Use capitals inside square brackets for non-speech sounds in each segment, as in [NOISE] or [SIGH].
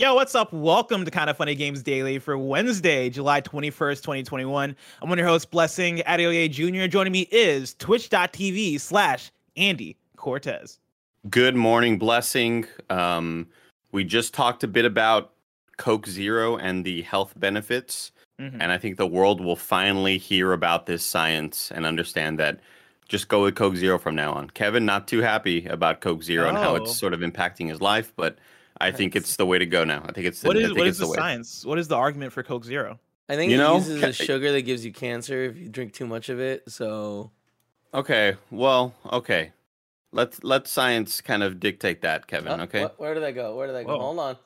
Yo, what's up? Welcome to Kinda Funny Games Daily for Wednesday, July 21st, 2021. I'm one of your hosts, Blessing Adeoye Jr. Joining me is twitch.tv slash Andy Cortez. Good morning, Blessing. Um, we just talked a bit about Coke Zero and the health benefits. Mm-hmm. And I think the world will finally hear about this science and understand that just go with Coke Zero from now on. Kevin, not too happy about Coke Zero oh. and how it's oh. sort of impacting his life, but I think it's the way to go now. I think it's the, what is what is the, the science? What is the argument for Coke Zero? I think you it know, uses a sugar that gives you cancer if you drink too much of it. So, okay, well, okay, let's let science kind of dictate that, Kevin. Oh, okay, what, where did I go? Where did I go? Whoa. Hold on.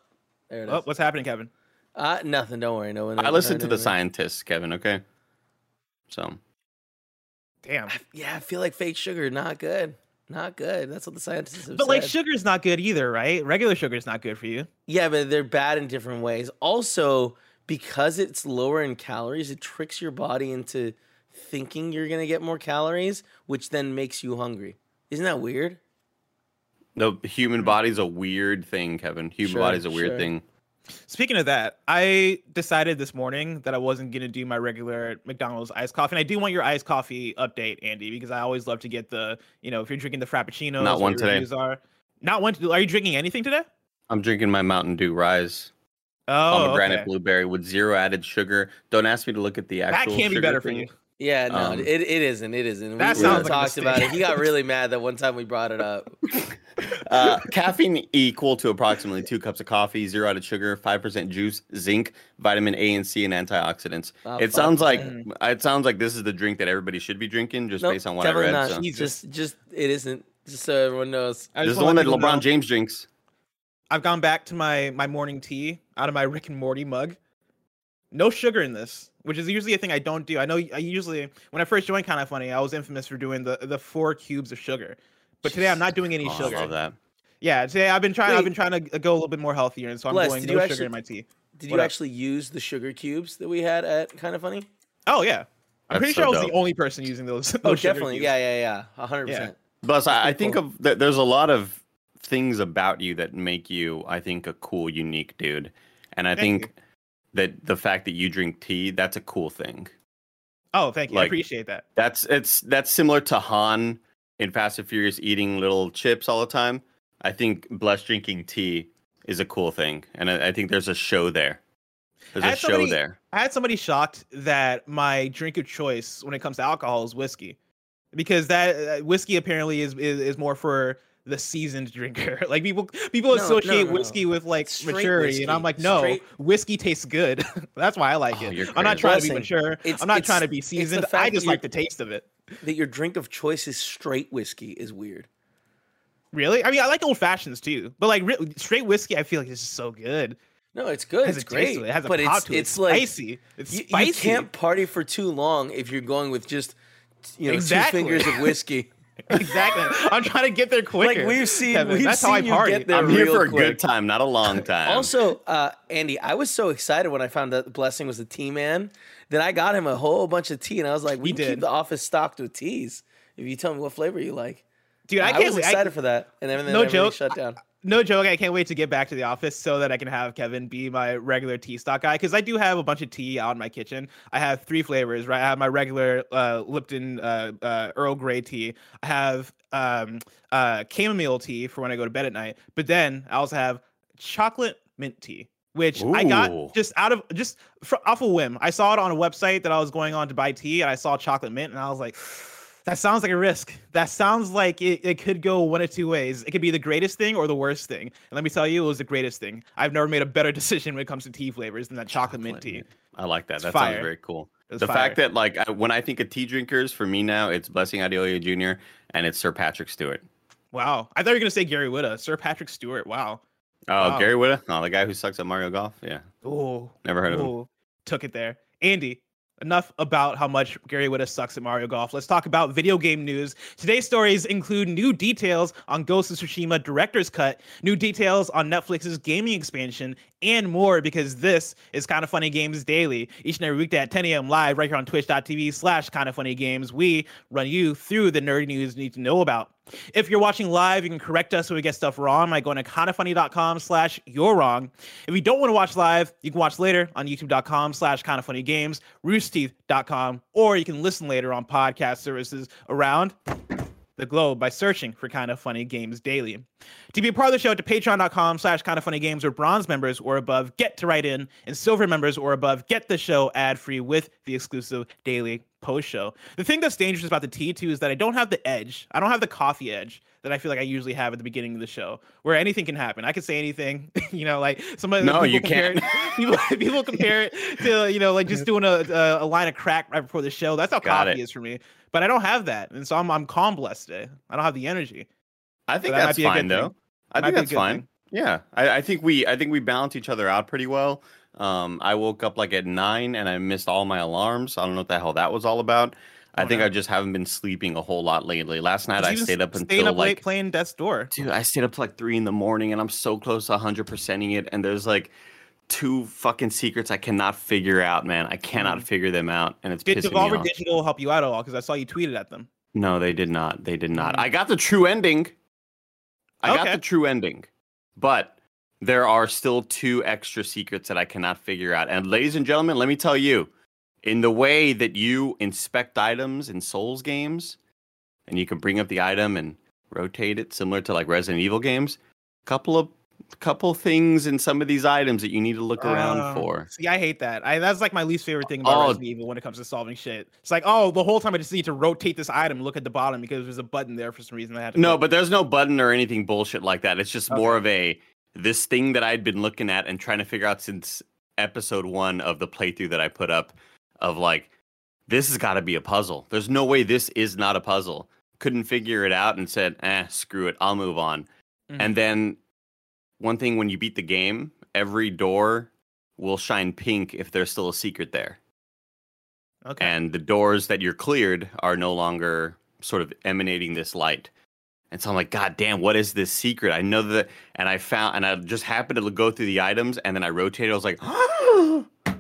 There it oh. Oh, what's happening, Kevin? Uh, nothing. Don't worry. No one. I listen to the scientists, Kevin. Okay. So. Damn. I, yeah, I feel like fake sugar not good. Not good. That's what the scientists have But said. like sugar's not good either, right? Regular sugar is not good for you. Yeah, but they're bad in different ways. Also, because it's lower in calories, it tricks your body into thinking you're gonna get more calories, which then makes you hungry. Isn't that weird? The human body's a weird thing, Kevin. Human sure, body's a weird sure. thing. Speaking of that, I decided this morning that I wasn't going to do my regular McDonald's iced coffee. And I do want your iced coffee update, Andy, because I always love to get the, you know, if you're drinking the Frappuccino, not one today. Are. Not one. Are you drinking anything today? I'm drinking my Mountain Dew Rise. Oh, pomegranate okay. blueberry with zero added sugar. Don't ask me to look at the actual. That can be better thing. for you. Yeah, no, um, it, it isn't. It isn't. That we sounds like talked about it. He got really mad that one time we brought it up. [LAUGHS] uh, caffeine equal to approximately two cups of coffee, zero added sugar, five percent juice, zinc, vitamin A and C, and antioxidants. Oh, it sounds like it sounds like this is the drink that everybody should be drinking, just nope, based on what I read. Not. So. Just, just it isn't. Just so everyone knows. This is the one that LeBron know. James drinks. I've gone back to my my morning tea out of my Rick and Morty mug. No sugar in this which is usually a thing I don't do. I know I usually when I first joined Kinda Funny, I was infamous for doing the the four cubes of sugar, but today I'm not doing any oh, sugar. I love that. Yeah, today I've been trying. Wait, I've been trying to go a little bit more healthier, and so I'm going no actually, sugar in my tea. Did what you up? actually use the sugar cubes that we had at Kinda Funny? Oh yeah, I'm That's pretty so sure I was dope. the only person using those. Oh, those oh, definitely. Yeah, yeah, yeah. hundred percent. Plus, I, I think cool. of there's a lot of things about you that make you, I think, a cool, unique dude, and I Thank think. You that the fact that you drink tea, that's a cool thing. Oh, thank you. Like, I appreciate that. That's it's that's similar to Han in Fast and Furious eating little chips all the time. I think Bless drinking tea is a cool thing, and I, I think there's a show there. There's a somebody, show there. I had somebody shocked that my drink of choice when it comes to alcohol is whiskey, because that uh, whiskey apparently is, is is more for the seasoned drinker. [LAUGHS] like people people no, associate no, no, whiskey with like Straight maturity, whiskey. and I'm like, no, Straight... whiskey tastes good. [LAUGHS] That's why I like oh, it. I'm not trying to be mature. It's, I'm not it's, trying to be seasoned. I just like the taste of it. That your drink of choice is straight whiskey is weird. Really? I mean, I like old fashions too, but like re- straight whiskey, I feel like this is so good. No, it's good. It it's great. It. it. has a but pop it's, to it. It's, it's like spicy. It's you, spicy. You can't party for too long if you're going with just you know exactly. two fingers of whiskey. [LAUGHS] [LAUGHS] exactly. I'm trying to get there quicker. Like we've seen, Kevin. we've That's seen how I party. Get there I'm here for a quick. good time, not a long time. also, uh, Andy, I was so excited when I found that the Blessing was a tea man that I got him a whole bunch of tea, and I was like, "We did. keep the office stocked with teas if you tell me what flavor you like." Dude, I, I was excited I, for that, and then no joke, shut down no joke, I can't wait to get back to the office so that I can have Kevin be my regular tea stock guy because I do have a bunch of tea out in my kitchen. I have three flavors, right? I have my regular uh, Lipton uh, uh, Earl Grey tea. I have um, uh, chamomile tea for when I go to bed at night, but then I also have chocolate mint tea which Ooh. I got just out of just off a whim. I saw it on a website that I was going on to buy tea, and I saw chocolate mint, and I was like, that sounds like a risk. That sounds like it, it could go one of two ways. It could be the greatest thing or the worst thing. And let me tell you, it was the greatest thing. I've never made a better [LAUGHS] decision when it comes to tea flavors than that chocolate, mint tea. I like that. It's that fire. sounds very cool. The fire. fact that like I, when I think of tea drinkers, for me now, it's Blessing Adeoye Jr. and it's Sir Patrick Stewart. Wow, I thought you were gonna say Gary Whitta. Sir Patrick Stewart. Wow. Oh, wow. Gary Whitta? Oh, the guy who sucks at Mario Golf. Yeah. Oh, never heard of him. Took it there. Andy, enough about how much Gary Whitta sucks at Mario Golf. Let's talk about video game news. Today's stories include new details on Ghost of Tsushima Director's Cut, new details on Netflix's gaming expansion, and more because this is Kinda Funny Games Daily. Each and every weekday at 10 a.m. live right here on twitch.tv slash Kind of Funny Games. We run you through the nerdy news you need to know about. If you're watching live, you can correct us when we get stuff wrong by going to kindafunny.com slash you're wrong. If you don't want to watch live, you can watch later on youtube.com slash kindafunnygames, roosterteeth.com, or you can listen later on podcast services around the globe by searching for Kinda Funny Games Daily. To be a part of the show, to patreon.com slash kinda funny games, where bronze members or above get to write in, and silver members or above get the show ad free with the exclusive daily post show. The thing that's dangerous about the T2 is that I don't have the edge. I don't have the coffee edge that I feel like I usually have at the beginning of the show, where anything can happen. I could say anything, [LAUGHS] you know, like somebody. No, you can't. It, [LAUGHS] people, people compare it to, you know, like just doing a, a, a line of crack right before the show. That's how Got coffee it. is for me. But I don't have that, and so I'm I'm calm blessed today. I don't have the energy. I think that that's be a good fine though. thing. I think that's fine. thing. Yeah, I, I think we I think we balance each other out pretty well. Um, I woke up like at nine and I missed all my alarms. I don't know what the hell that was all about. I Oh, think no. I just haven't been sleeping a whole lot lately. Last night I stayed up until up late like playing Death's Door. dude, I stayed up till like three in the morning and I'm so close to 100 percenting it. And there's like two fucking secrets I cannot figure out, man. I cannot Mhm. figure them out, and it's Did pissing Devolver me off. Digital help you out at all? Because I saw you tweeted at them. No, they did not. They did not. Mhm. I got the true ending. I got the true ending. But there are still two extra secrets that I cannot figure out. And ladies and gentlemen, let me tell you, in the way that you inspect items in Souls games, and you can bring up the item and rotate it similar to like Resident Evil games, a couple of couple things in some of these items that you need to look around Uh, for. See, I hate that. I that's like my least favorite thing about Oh. Resident Evil when it comes to solving shit. It's like, oh, the whole time I just need to rotate this item, look at the bottom because there's a button there for some reason. I had to No, but there's no button or anything bullshit like that. It's just more of a this thing that I'd been looking at and trying to figure out since episode one of the playthrough that I put up of like this has got to be a puzzle. There's no way this is not a puzzle. Couldn't figure it out and said, eh, screw it, I'll move on. Mhm. And then one thing when you beat the game, every door will shine pink if there's still a secret there okay. and the doors that you're cleared are no longer sort of emanating this light. And so I'm like, God damn, what is this secret? I know that, and I found, and I just happened to go through the items, and then I rotated. I was like, I [GASPS]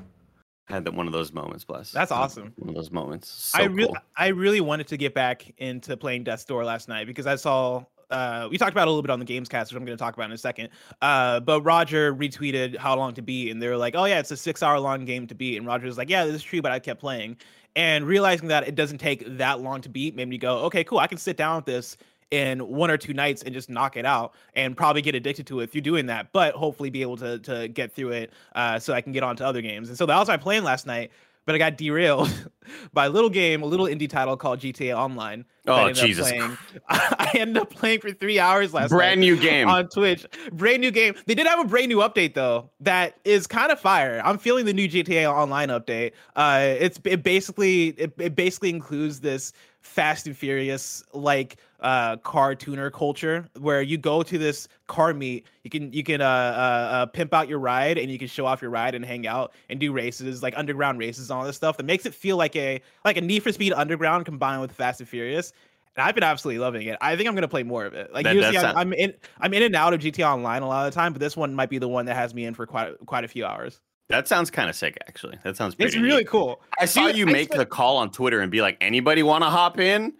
had that one of those moments. Bless. That's awesome. One of those moments. So I really, cool. I really wanted to get back into playing Death's Door last night because I saw. Uh, we talked about it a little bit on the Gamescast, which I'm going to talk about in a second. Uh, but Roger retweeted how long to beat, and they were like, "Oh yeah, it's a six-hour-long game to beat." And Roger was like, "Yeah, this is true," but I kept playing, and realizing that it doesn't take that long to beat made me go, "Okay, cool, I can sit down with this." In one or two nights and just knock it out and probably get addicted to it through doing that but hopefully be able to to get through it uh, so i can get on to other games and so that was my plan last night but i got derailed [LAUGHS] by a little game a little indie title called gta online Oh, Jesus playing. [LAUGHS] i ended up playing for three hours last brand night new game. on Twitch. Brand new game. They did have a brand new update though that is kind of fire. I'm feeling the new GTA Online update. Uh, it's it basically it, it basically includes this Fast and Furious like uh car tuner culture where you go to this car meet you can you can uh, uh uh pimp out your ride and you can show off your ride and hang out and do races like underground races and all this stuff that makes it feel like a like a need for speed underground combined with fast and furious and I've been absolutely loving it. I think I'm gonna play more of it. Like That- usually, I'm, sound- I'm in I'm in and out of GTA Online a lot of the time, but this one might be the one that has me in for quite quite a few hours. that sounds kind of sick, actually. That sounds pretty It's really neat. cool. I saw Dude, you I make spent- the call on Twitter and be like, anybody want to hop in?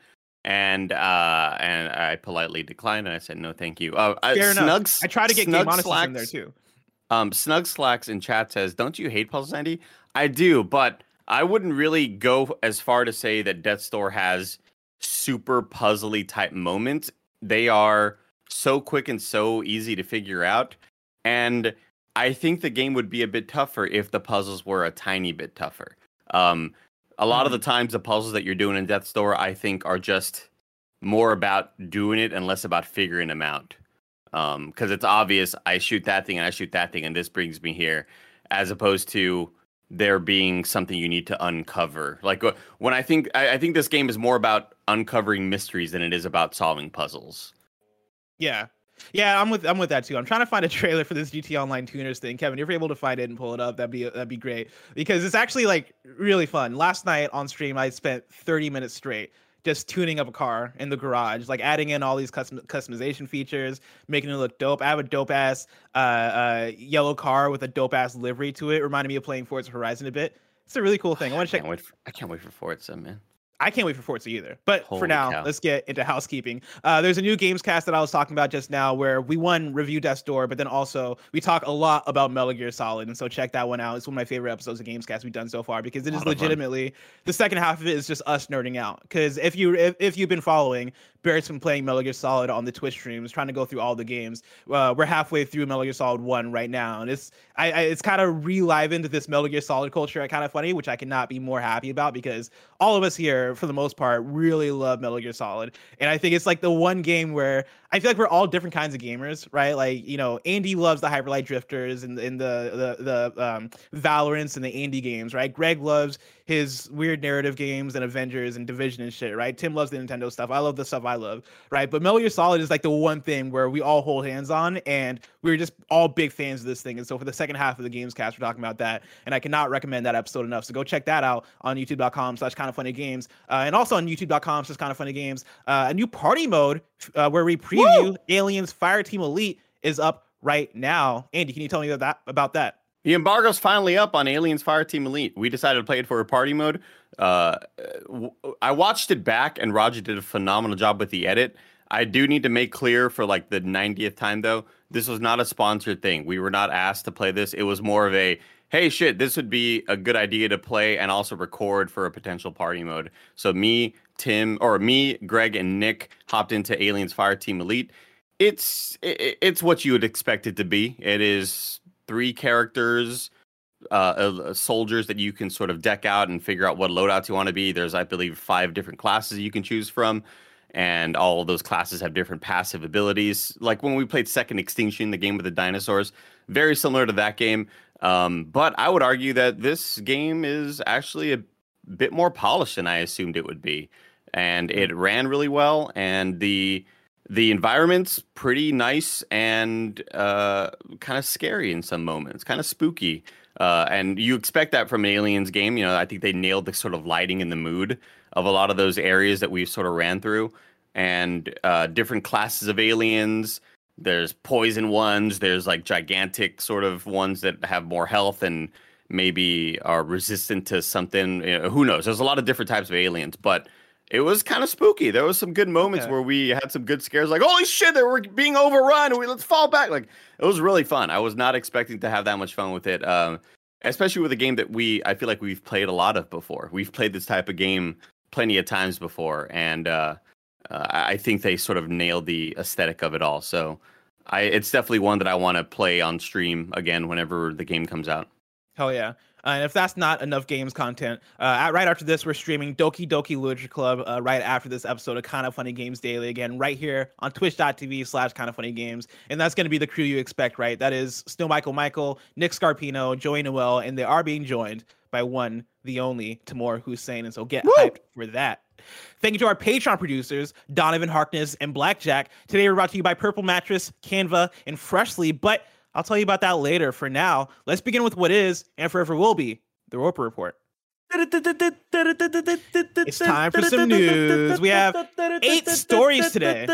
And uh, and I politely declined, and I said no, thank you. Uh, uh, Fair enough. Snugs, I try to get Snug Game Honest in there too. Um, Snug Slacks in chat says, "Don't you hate puzzles, Andy?" I do, but I wouldn't really go as far to say that Death's Door has super puzzly type moments. They are so quick and so easy to figure out, and I think the game would be a bit tougher if the puzzles were a tiny bit tougher. Um, a lot of the times, the puzzles that you're doing in Death Door, I think, are just more about doing it and less about figuring them out. Um because it's obvious i shoot that thing and i shoot that thing and this brings me here as opposed to there being something you need to uncover. Like when i think I, I think this game is more about uncovering mysteries than it is about solving puzzles. Yeah. Yeah, I'm with I'm with that too. I'm trying to find a trailer for this GT Online tuners thing. Kevin, if you're able to find it and pull it up, that'd be that'd be great because it's actually like really fun. Last night on stream, I spent 30 minutes straight just tuning up a car in the garage, like adding in all these custom customization features, making it look dope. I have a dope ass uh, uh, yellow car with a dope ass livery to it. Reminded me of playing Forza Horizon a bit. It's a really cool thing. I want to I check. can't wait for, i can't wait for forza man I can't wait for Forza either. But Holy for now, cow. let's get into housekeeping. Uh, there's a new games cast that I was talking about just now where we won review Death's Door, but then also we talk a lot about Metal Gear Solid. And so check that one out. It's one of my favorite episodes of Games Cast we've done so far because it is of fun. legitimately the second half of it is just us nerding out. Because if you if, if you've been following, Barrett's been playing Metal Gear Solid on the Twitch streams, trying to go through all the games. Uh, we're halfway through Metal Gear Solid One right now, and it's I, I it's kind of relivened this Metal Gear Solid culture at Kinda Funny, which I cannot be more happy about because all of us here, for the most part, really love Metal Gear Solid, and I think it's like the one game where I feel like we're all different kinds of gamers, right? Like you know, Andy loves the Hyperlight Drifters and and the the the um, Valorants and the Andy games, right? Greg loves his weird narrative games and Avengers and Division and shit, right? Tim loves the Nintendo stuff. I love the stuff I love, right? But Metal Gear Solid is like the one thing where we all hold hands on, and we're just all big fans of this thing. And so for the second half of the games cast, we're talking about that, and I cannot recommend that episode enough. So go check that out on YouTube.com/slash Kind of Funny Games, uh, and also on YouTube.com/slash Kind of Funny Games. Uh, a new party mode uh, where we preview Aliens Fireteam Elite is up right now. Andy, can you tell me about that? About that? The embargo's finally up on Aliens Fireteam Elite. We decided to play it for a party mode. Uh, I watched it back, and Roger did a phenomenal job with the edit. I do need to make clear for like the 90th time, though, this was not a sponsored thing. We were not asked to play this. It was more of a, hey, shit, this would be a good idea to play and also record for a potential party mode. So me, Tim, or me, Greg, and Nick hopped into Aliens Fireteam Elite. It's it's what you would expect it to be. It is three characters, uh, uh, soldiers that you can sort of deck out and figure out what loadouts you want to be. There's, I believe, five different classes you can choose from, and all of those classes have different passive abilities. Like when we played Second Extinction, the game with the dinosaurs, very similar to that game. Um, but I would argue that this game is actually a bit more polished than I assumed it would be, and it ran really well, and the the environment's pretty nice and uh, kind of scary in some moments, kind of spooky. Uh, and you expect that from an aliens game. You know, I think they nailed the sort of lighting and the mood of a lot of those areas that we sort of ran through, and uh, different classes of aliens. There's poison ones. There's like gigantic sort of ones that have more health and maybe are resistant to something. You know, who knows? There's a lot of different types of aliens, but it was kind of spooky. There was some good moments Okay. where we had some good scares, like "Holy shit, they were being overrun! We let's fall back!" Like it was really fun. I was not expecting to have that much fun with it, um, especially with a game that we I feel like we've played a lot of before. We've played this type of game plenty of times before, and uh, uh, I I think they sort of nailed the aesthetic of it all. So I, it's definitely one that I want to play on stream again whenever the game comes out. Hell yeah. Uh, and if that's not enough games content, uh, right after this, we're streaming Doki Doki Literature Club uh, right after this episode of Kinda Funny Games Daily again, right here on twitch.tv slash kind of funny games. And that's going to be the crew you expect, right? That is Snow Michael Michael, Nick Scarpino, Joey Noel, and they are being joined by one, the only, Tamoor Hussain. And so get hyped for that. Thank you to our Patreon producers, Donavan Harkness and Blackjack. Today we're brought to you by Purple Mattress, Canva, and Freshly, but I'll tell you about that later. For now, let's begin with what is and forever will be the Roper Report. It's time for some news. We have eight stories today.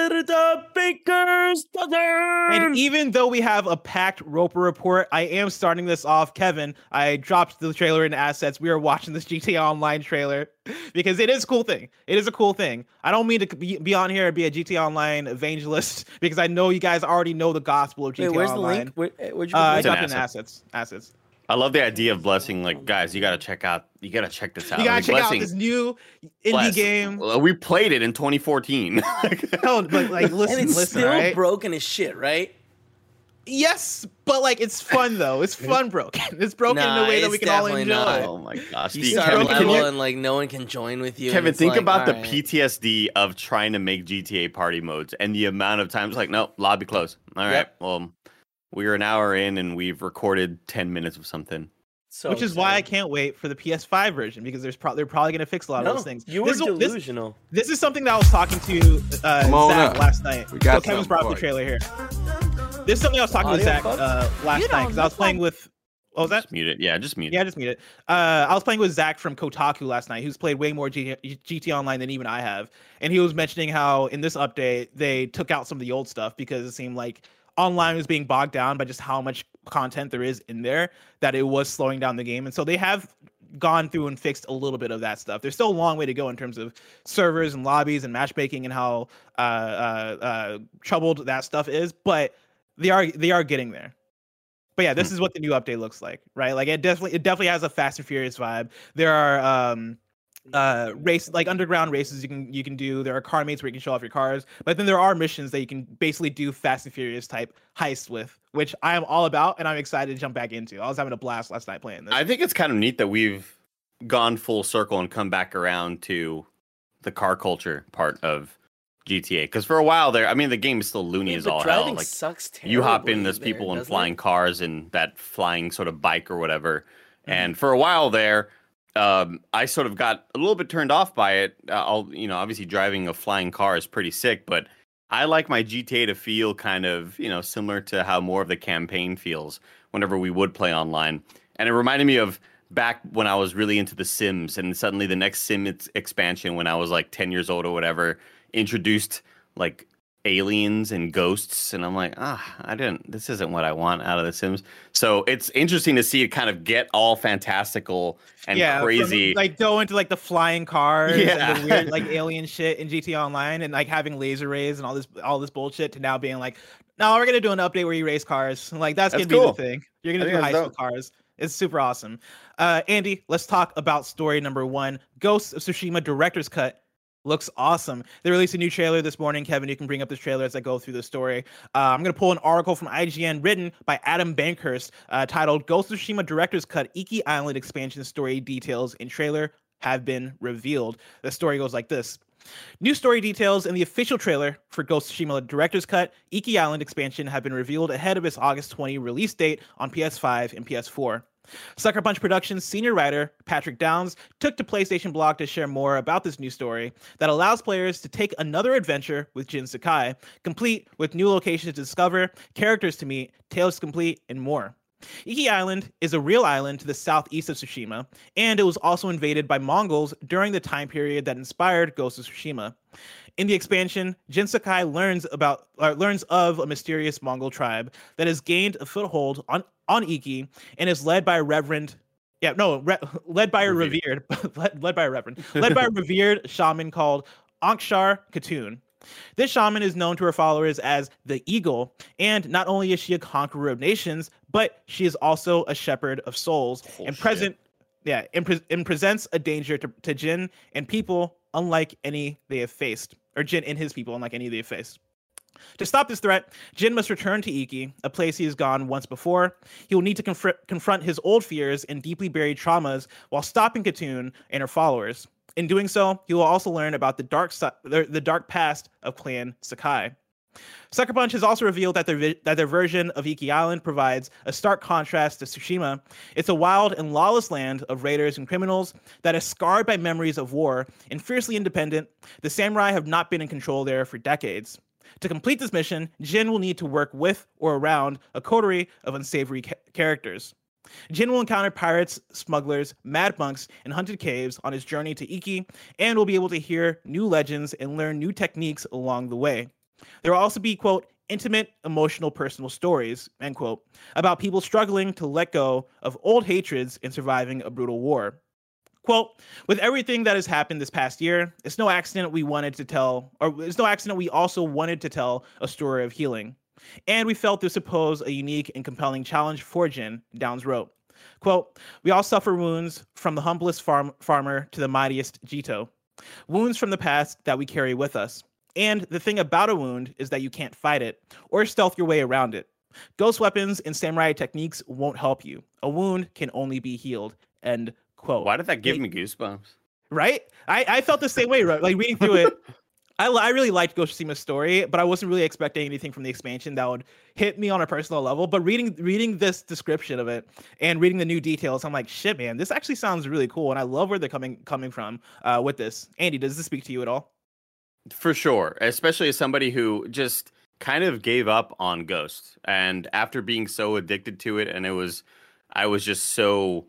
Baker's And even though we have a packed Roper Report, I am starting this off. Kevin, I dropped the trailer in assets. We are watching this GTA Online trailer [LAUGHS] because it is a cool thing. It is a cool thing. I don't mean to be, be on here and be a GTA Online evangelist [LAUGHS] because I know you guys already know the gospel of GTA Wait, where's the link? Where, eh, where'd you Uh, I the It's an dropped in assets. Assets. I love the idea of blessing. Like, guys, you got to check out. You got to check this out. You gotta Like, check Blessing, out this new indie Bless. game. We played it in 2014. Hell, [LAUGHS] but like, listen, and it's listen, still right? broken as shit, right? Yes, but like, it's fun though. It's fun broken. It's broken in a way that we can all definitely enjoy. not. oh my gosh, You Steve, start Kevin, level you- and like no one can join with you. Kevin, think like, about the alright. PTSD of trying to make GTA party modes and the amount of times like, no, lobby close. All right, Yep. well, we're an hour in and we've recorded 10 minutes of something. So Which is why I can't wait for the PS5 version because there's pro- they're probably going to fix a lot No, of those things. you were this, is- this, delusional. this is something that I was talking to uh, Zach last night. We got so Kevin's brought up the trailer here. This is something I was talking with Audio Zach uh, last You night because I was playing like- with. What was that? Just mute it. Yeah, just mute Yeah, it. just mute it. Uh, I was playing with Zach from Kotaku last night, who's played way more G- GT Online than even I have, and he was mentioning how in this update they took out some of the old stuff because it seemed like online was being bogged down by just how much content there is in there that it was slowing down the game, and so they have gone through and fixed a little bit of that stuff. There's still a long way to go in terms of servers and lobbies and matchmaking and how uh, uh, uh, troubled that stuff is, but they are they are getting there. But yeah, this hmm. is what the new update looks like, right? Like it definitely it definitely has a Fast and Furious vibe. There are um uh race like underground races you can you can do there are car meets where you can show off your cars but then there are missions that you can basically do fast and furious type heists with which i am all about and i'm excited to jump back into i was having a blast last night playing this i think it's kind of neat that we've gone full circle and come back around to the car culture part of GTA because for a while there, I mean, the game is still loony yeah, as all hell. Like sucks you hop in, there's people in flying it? cars and that flying sort of bike or whatever. Mm-hmm. And for a while there, um, I sort of got a little bit turned off by it. Uh, I'll, you know, obviously driving a flying car is pretty sick, but I like my GTA to feel kind of, you know, similar to how more of the campaign feels whenever we would play online. And it reminded me of back when I was really into The Sims, and suddenly the next Sim expansion when I was like 10 years old or whatever introduced like aliens and ghosts and i'm like ah i didn't this isn't what i want out of the sims. So it's interesting to see it kind of get all fantastical and yeah, crazy. from, like go into like the flying cars yeah. and the weird like [LAUGHS] alien shit in gt online and like having laser rays and all this all this bullshit to now being like no we're gonna do an update where you race cars. [LAUGHS] Like that's, that's gonna cool. be the thing. You're gonna do high school cars. It's super awesome. Uh andy let's talk about story number one ghosts of tsushima director's cut looks awesome. They released a new trailer this morning. Kevin, you can bring up this trailer as I go through the story. Uh, I'm going to pull an article from IGN written by Adam Bankhurst uh, titled Ghost of Tsushima Director's Cut Iki Island Expansion Story Details in Trailer Have Been Revealed. The story goes like this. New story details in the official trailer for Ghost of Tsushima Director's Cut Iki Island expansion have been revealed ahead of its August 20 release date on PS5 and PS4. Sucker Punch Productions senior writer Patrick Downs took to PlayStation Blog to share more about this new story that allows players to take another adventure with Jin Sakai, complete with new locations to discover, characters to meet, tales to complete, and more. Iki Island is a real island to the southeast of Tsushima, and it was also invaded by Mongols during the time period that inspired Ghost of Tsushima. In the expansion, Jin Sakai learns about uh, learns of a mysterious Mongol tribe that has gained a foothold on on Iki and is led by a reverend. Yeah, no, re- [LAUGHS] led by a revered, [LAUGHS] led, led by a reverend, [LAUGHS] led by a revered shaman called Ankhsar Khatun. This shaman is known to her followers as the Eagle, and not only is she a conqueror of nations, but she is also a shepherd of souls oh, and present, yeah, and, pre- and, presents a danger to, to Jin and people unlike any they have faced, or Jin and his people unlike any they have faced. To stop this threat, Jin must return to Iki, a place he has gone once before. He will need to conf- confront his old fears and deeply buried traumas while stopping Khatun and her followers. In doing so, he will also learn about the dark su- the dark past of Clan Sakai. Sucker Punch has also revealed that their vi- that their version of Iki Island provides a stark contrast to Tsushima. It's a wild and lawless land of raiders and criminals that is scarred by memories of war and fiercely independent. The samurai have not been in control there for decades. To complete this mission, Jin will need to work with or around a coterie of unsavory ca- characters. Jin will encounter pirates, smugglers, mad monks, and haunted caves on his journey to Iki, and will be able to hear new legends and learn new techniques along the way. There will also be, quote, intimate, emotional, personal stories, end quote, about people struggling to let go of old hatreds and surviving a brutal war. Quote, with everything that has happened this past year, it's no accident we wanted to tell, or it's no accident we also wanted to tell a story of healing. And we felt this would pose a unique and compelling challenge for Jin, Downs wrote. Quote, we all suffer wounds from the humblest farm- farmer to the mightiest Jito. Wounds from the past that we carry with us. And the thing about a wound is that you can't fight it or stealth your way around it. Ghost weapons and samurai techniques won't help you. A wound can only be healed. End quote. Why did that give me goosebumps? Right? I, I felt the same way, right? Like reading through it. [LAUGHS] I, I really liked Ghost Tsushima's story, but I wasn't really expecting anything from the expansion that would hit me on a personal level. But reading reading this description of it and reading the new details, I'm like, shit, man, this actually sounds really cool, and I love where they're coming coming from uh, with this. Andy, does this speak to you at all? For sure, especially as somebody who just kind of gave up on Ghost, and after being so addicted to it, and it was, I was just so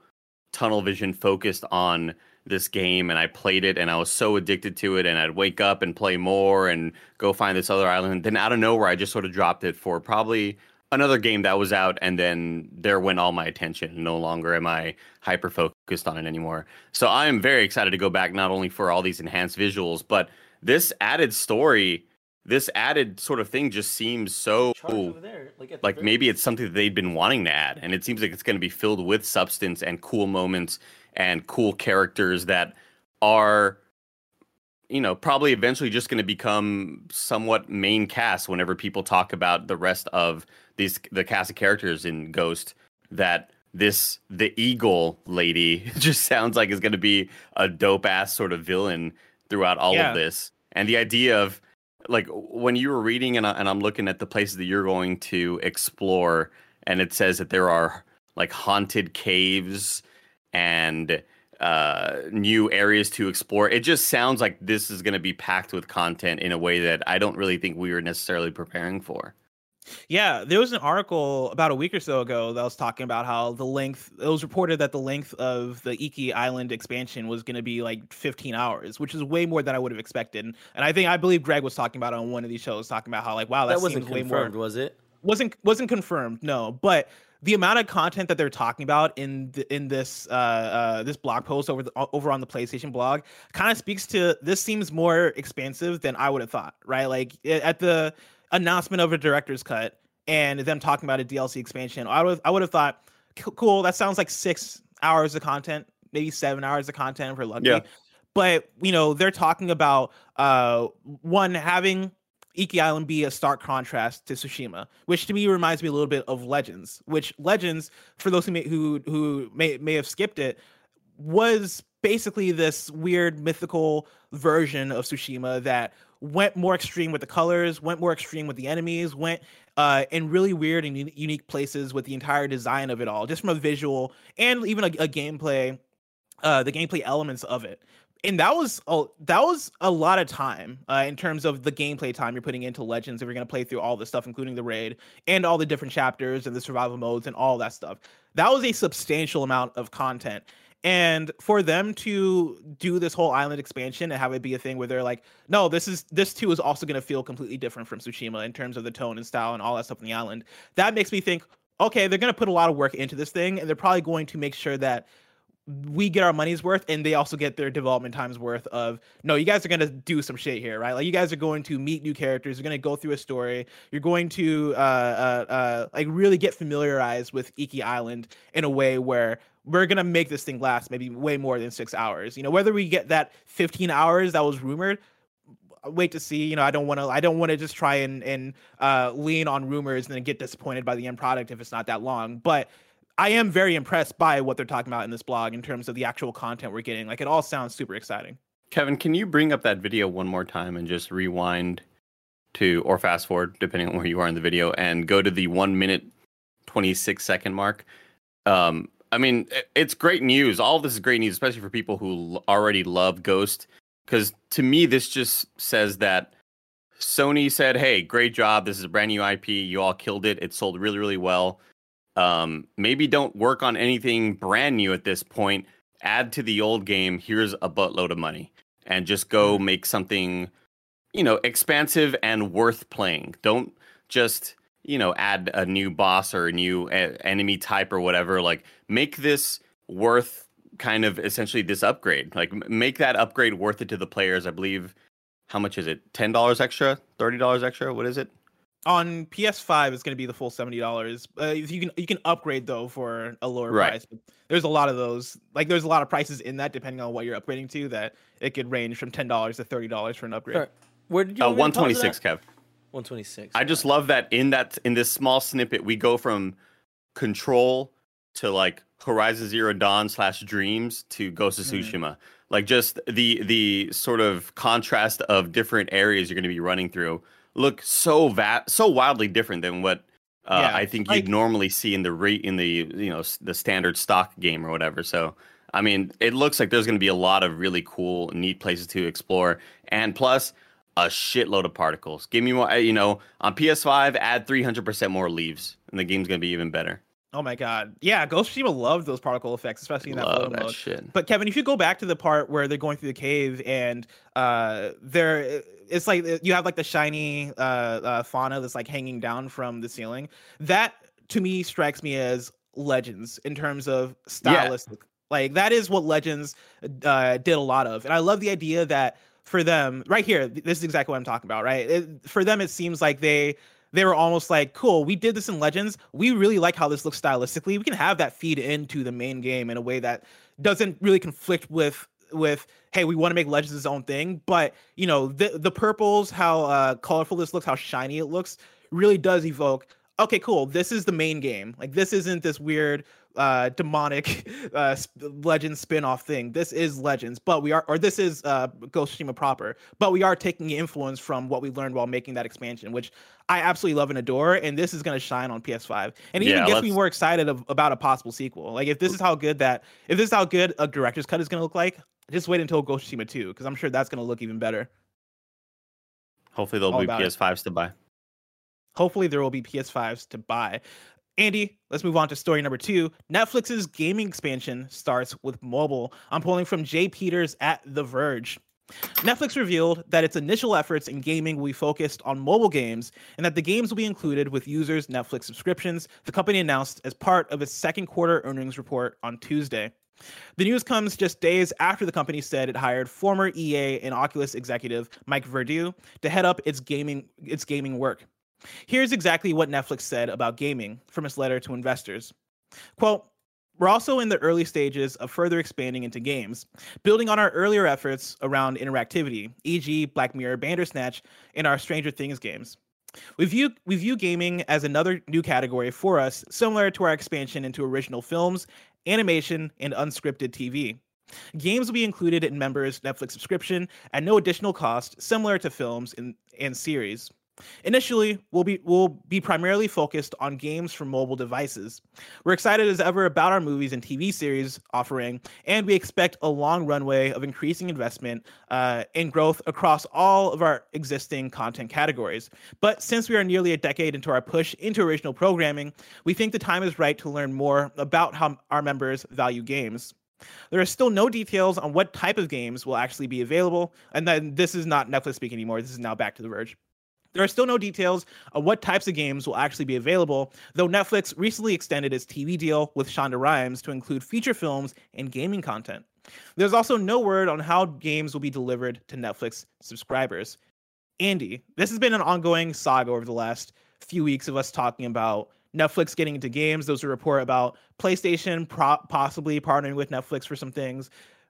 tunnel vision focused on this game and I played it and I was so addicted to it and I'd wake up and play more and go find this other island. Then out of nowhere I just sort of dropped it for probably another game that was out and then there went all my attention. No longer am i hyper focused on it anymore. So i am very excited to go back not only for all these enhanced visuals but this added story this added sort of thing just seems so there, like, like maybe it's something that they've been wanting to add and it seems like it's going to be filled with substance and cool moments and cool characters that are you know, probably eventually just going to become somewhat main cast whenever people talk about the rest of these the cast of characters in Ghost that this the eagle lady [LAUGHS] just sounds like is going to be a dope ass sort of villain throughout all yeah. of this. And the idea of like when you were reading and, I, and I'm looking at the places that you're going to explore and it says that there are like haunted caves and uh, new areas to explore. It just sounds like this is going to be packed with content in a way that I don't really think we were necessarily preparing for. Yeah, there was an article about a week or so ago that was talking about how the length, it was reported that the length of the Iki Island expansion was going to be like 15 hours, which is way more than I would have expected. And I think, I believe Greg was talking about on one of these shows, talking about how, like, wow, that, that wasn't way more. was it? Wasn't wasn't confirmed, no. But the amount of content that they're talking about in the, in this uh, uh, this blog post over the, over on the PlayStation blog kind of speaks to this seems more expansive than I would have thought, right? Like at the announcement of a director's cut and them talking about a DLC expansion, I would I would have thought, cool, that sounds like six hours of content, maybe seven hours of content for lucky. Yeah. But you know they're talking about uh, one having Iki Island be a stark contrast to Tsushima, which to me reminds me a little bit of Legends. Which Legends, for those who may, who who may may have skipped it, was basically this weird mythical version of Tsushima that went more extreme with the colors, went more extreme with the enemies, went uh, in really weird and unique places with the entire design of it all, just from a visual and even a, a gameplay, uh, the gameplay elements of it and that was a that was a lot of time uh, in terms of the gameplay time you're putting into Legends if you're going to play through all this stuff, including the raid and all the different chapters and the survival modes and all that stuff. That was a substantial amount of content. And for them to do this whole island expansion and have it be a thing where they're like, no, this is this too is also going to feel completely different from Tsushima in terms of the tone and style and all that stuff on the island. That makes me think, okay, they're going to put a lot of work into this thing, and they're probably going to make sure that we get our money's worth and they also get their development time's worth of no you guys are going to do some shit here right? Like you guys are going to meet new characters you're going to go through a story you're going to uh, uh, uh, like really get familiarized with iki island in a way where we're going to make this thing last maybe way more than six hours. You know whether we get that 15 hours that was rumored wait to see you know i don't want to i don't want to just try and and uh, lean on rumors and then get disappointed by the end product if it's not that long. But I am very impressed by what they're talking about in this blog in terms of the actual content we're getting. Like it all sounds super exciting. Kevin, can you bring up that video one more time and just rewind to or fast forward depending on where you are in the video and go to the 1 minute 26 second mark? Um I mean, it's great news. All this is great news, especially for people who already love Ghost. Because to me, this just says that Sony said, "Hey, great job. This is a brand new IP. You all killed it. It sold really, really well um, maybe don't work on anything brand new at this point. Add to the old game. Here's a buttload of money, and just go mm-hmm. make something, you know, expansive and worth playing. Don't just you know add a new boss or a new a- enemy type or whatever. Like make this worth kind of essentially this upgrade. Like make that upgrade worth it to the players. I believe. How much is it? Ten dollars extra? Thirty dollars extra? What is it? On PS5 it's going to be the full seventy dollars. Uh, you can you can upgrade though for a lower right. price. But there's a lot of those. Like there's a lot of prices in that depending on what you're upgrading to. That it could range from ten dollars to thirty dollars for an upgrade. Right. Where did you? Uh, One twenty six, Kev. One twenty six. I just love that in that in this small snippet we go from control to like Horizon Zero Dawn slash Dreams to Ghost of mm. Tsushima. Like just the the sort of contrast of different areas you're going to be running through look so va- so wildly different than what uh, yeah, I think like, you'd normally see in the rate in the you know the standard stock game or whatever. So I mean, it looks like there's going to be a lot of really cool, neat places to explore, and plus a shitload of particles. Give me more, you know, on PS5, add 300% more leaves, and the game's going to be even better. Oh my god. Yeah, Ghost of Tsushima loved those particle effects, especially in that Love that mode. Shit. But Kevin, if you go back to the part where they're going through the cave and uh they're it's like uh, you have like the shiny uh, uh, fauna that's like hanging down from the ceiling. That to me strikes me as Legends in terms of stylistic. Yeah. Like that is what Legends uh, did a lot of, and I love the idea that for them right here, this is exactly what I'm talking about. Right, it, for them, it seems like they they were almost like, cool, we did this in Legends. We really like how this looks stylistically. We can have that feed into the main game in a way that doesn't really conflict with with hey we want to make legends its own thing but you know the the purples how uh colorful this looks how shiny it looks really does evoke okay cool this is the main game. Like this isn't this weird uh demonic [LAUGHS] uh legend spin-off thing. This is legends but we are or this is uh ghost Tsushima proper but we are taking influence from what we learned while making that expansion which i absolutely love and adore and this is going to shine on ps5 and it yeah, even gets let's... me more excited of, about a possible sequel. Like if this is how good that if this is how good a director's cut is going to look like just wait until ghost Tsushima 2 because i'm sure that's going to look even better hopefully there'll All be ps5s it. to buy hopefully there will be ps5s to buy Andy, let's move on to story number two. Netflix's gaming expansion starts with mobile. I'm pulling from Jay Peters at The Verge. Netflix revealed that its initial efforts in gaming will be focused on mobile games and that the games will be included with users' Netflix subscriptions, the company announced as part of its second quarter earnings report on Tuesday. The news comes just days after the company said it hired former EA and Oculus executive Mike Verdu to head up its gaming its gaming work. Here's exactly what Netflix said about gaming from its letter to investors. Quote, we're also in the early stages of further expanding into games, building on our earlier efforts around interactivity, e.g., Black Mirror Bandersnatch and our Stranger Things games. We view, we view gaming as another new category for us, similar to our expansion into original films, animation, and unscripted TV. Games will be included in members' Netflix subscription at no additional cost, similar to films and, and series. Initially, we'll be we'll be primarily focused on games for mobile devices. We're excited as ever about our movies and TV series offering, and we expect a long runway of increasing investment uh, and growth across all of our existing content categories. But since we are nearly a decade into our push into original programming, we think the time is right to learn more about how our members value games. There are still no details on what type of games will actually be available, and then this is not Netflix speaking anymore. This is now back to The Verge. There are still no details on what types of games will actually be available, though Netflix recently extended its TV deal with Shonda Rhimes to include feature films and gaming content. There's also no word on how games will be delivered to Netflix subscribers. Andy, this has been an ongoing saga over the last few weeks of us talking about Netflix getting into games. Those a report about PlayStation pro- possibly partnering with Netflix for some things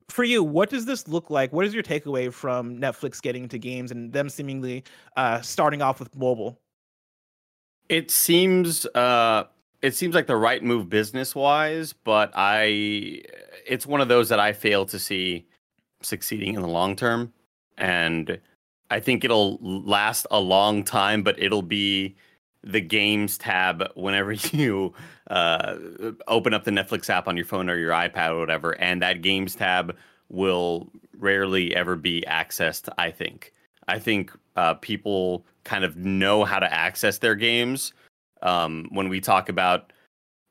for you, what does this look like? What is your takeaway from Netflix getting into games and them seemingly uh, starting off with mobile? It seems uh, it seems like the right move business wise, but I it's one of those that I fail to see succeeding in the long term, and I think it'll last a long time, but it'll be the games tab whenever [LAUGHS] you uh, open up the Netflix app on your phone or your iPad or whatever, and that games tab will rarely ever be accessed. I think. I think uh, people kind of know how to access their games. Um, when we talk about,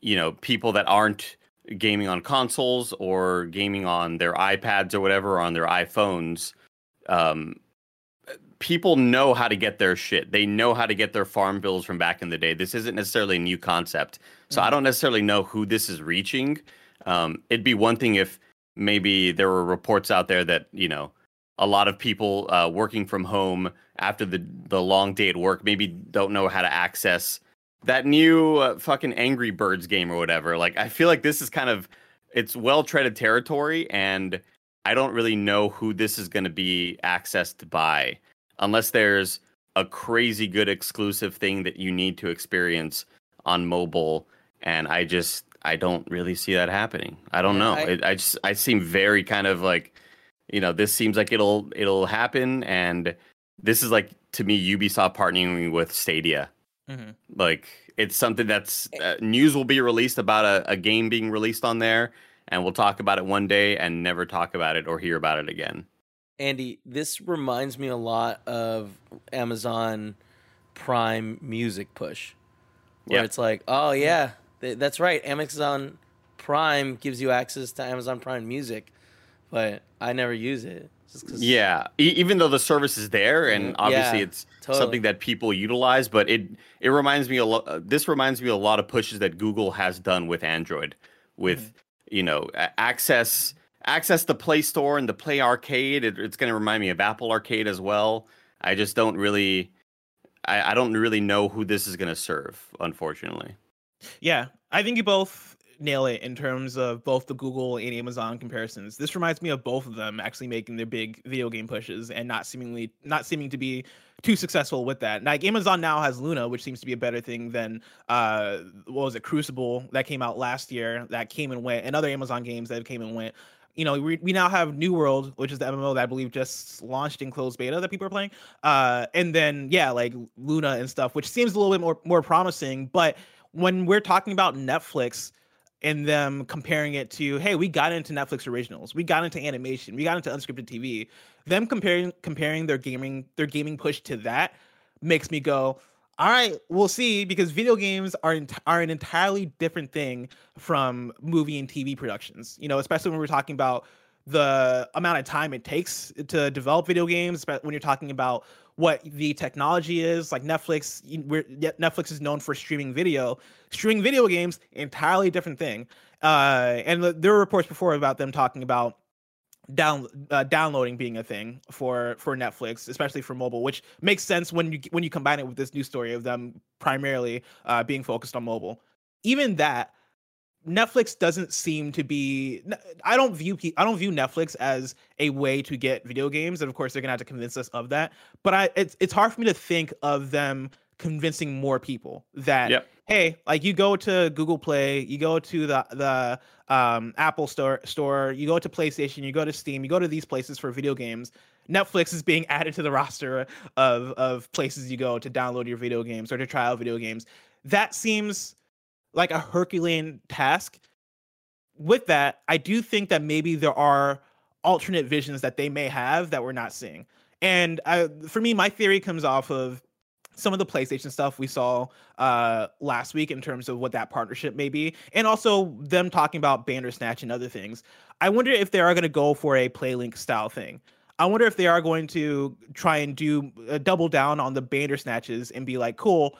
you know, people that aren't gaming on consoles or gaming on their iPads or whatever, or on their iPhones, um, people know how to get their shit. They know how to get their FarmVilles from back in the day. This isn't necessarily a new concept. So mm-hmm. I don't necessarily know who this is reaching. Um, it'd be one thing if maybe there were reports out there that, you know, a lot of people uh, working from home after the, the long day at work maybe don't know how to access that new uh, fucking Angry Birds game or whatever. Like, I feel like this is kind of, it's well treaded territory and I don't really know who this is going to be accessed by unless there's a crazy good exclusive thing that you need to experience on mobile. And i just i don't really see that happening. I don't yeah, know. I, it, I just i seem very kind of like you know this seems like it'll it'll happen. And this is like to me ubisoft partnering with stadia. Mm-hmm. like it's something that's uh, news will be released about a, a game being released on there. And we'll talk about it one day and never talk about it or hear about it again Andy, this reminds me a lot of Amazon Prime Music push, where it's like, oh yeah, that's right. Amazon Prime gives you access to Amazon Prime Music, but I never use it. Yeah, e- even though the service is there, and mm-hmm. obviously yeah, it's totally. something that people utilize, but it it reminds me a lot. Uh, this reminds me a lot of pushes that Google has done with Android, with mm-hmm. you know access access the Play Store and the Play Arcade. It, it's going to remind me of Apple Arcade as well. I just don't really, I, I don't really know who this is going to serve, unfortunately. Yeah, I think you both nail it in terms of both the Google and Amazon comparisons. This reminds me of both of them actually making their big video game pushes and not seemingly not seeming to be too successful with that. Like Amazon now has Luna, which seems to be a better thing than uh what was it, Crucible that came out last year that came and went, and other Amazon games that came and went. You know, we, we now have New World, which is the MMO that I believe just launched in closed beta that people are playing. Uh, and then yeah, like Luna and stuff, which seems a little bit more more promising. But when we're talking about Netflix, and them comparing it to hey we got into netflix originals we got into animation we got into unscripted tv them comparing comparing their gaming their gaming push to that makes me go all right we'll see because video games are are an entirely different thing from movie and tv productions you know especially when we're talking about the amount of time it takes to develop video games but when you're talking about what the technology is. Like Netflix, Netflix is known for streaming video. Streaming video games, entirely different thing. Uh, and there were reports before about them talking about down uh, downloading being a thing for for Netflix, especially for mobile, which makes sense when you when you combine it with this new story of them primarily uh, being focused on mobile. Even that Netflix doesn't seem to be. I don't view I don't view Netflix as a way to get video games, and of course they're gonna have to convince us of that. But I, it's it's hard for me to think of them convincing more people that yep. hey, like you go to Google Play, you go to the the um, Apple store store, you go to PlayStation, you go to Steam, you go to these places for video games. Netflix is being [LAUGHS] added to the roster of of places you go to download your video games or to try out video games. That seems like a Herculean task. With that, I do think that maybe there are alternate visions that they may have that we're not seeing. And I, for me, my theory comes off of some of the PlayStation stuff we saw uh, last week in terms of what that partnership may be, and also them talking about Bandersnatch and other things. I wonder if they are going to go for a PlayLink style thing. I wonder if they are going to try and do uh, double down on the Bandersnatches and be like, cool,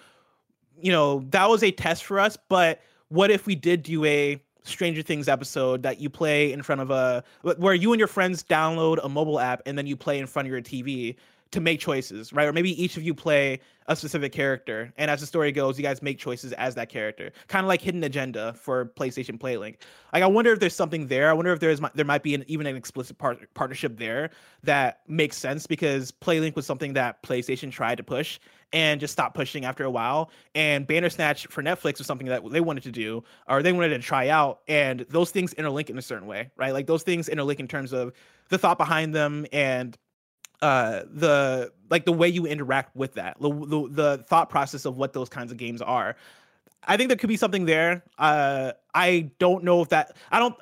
you know, that was a test for us, but what if we did do a Stranger Things episode that you play in front of a where you and your friends download a mobile app and then you play in front of your TV to make choices, right? Or maybe each of you play a specific character, and as the story goes, you guys make choices as that character, kind of like Hidden Agenda for PlayStation PlayLink. Like, I wonder if there's something there. I wonder if there's there might be an, even an explicit part, partnership there that makes sense because PlayLink was something that PlayStation tried to push and just stopped pushing after a while. And Bandersnatch for Netflix was something that they wanted to do or they wanted to try out, and those things interlink in a certain way, right? Like those things interlink in terms of the thought behind them and uh the like the way you interact with that the, the, the thought process of what those kinds of games are. I think there could be something there. Uh i don't know if that i don't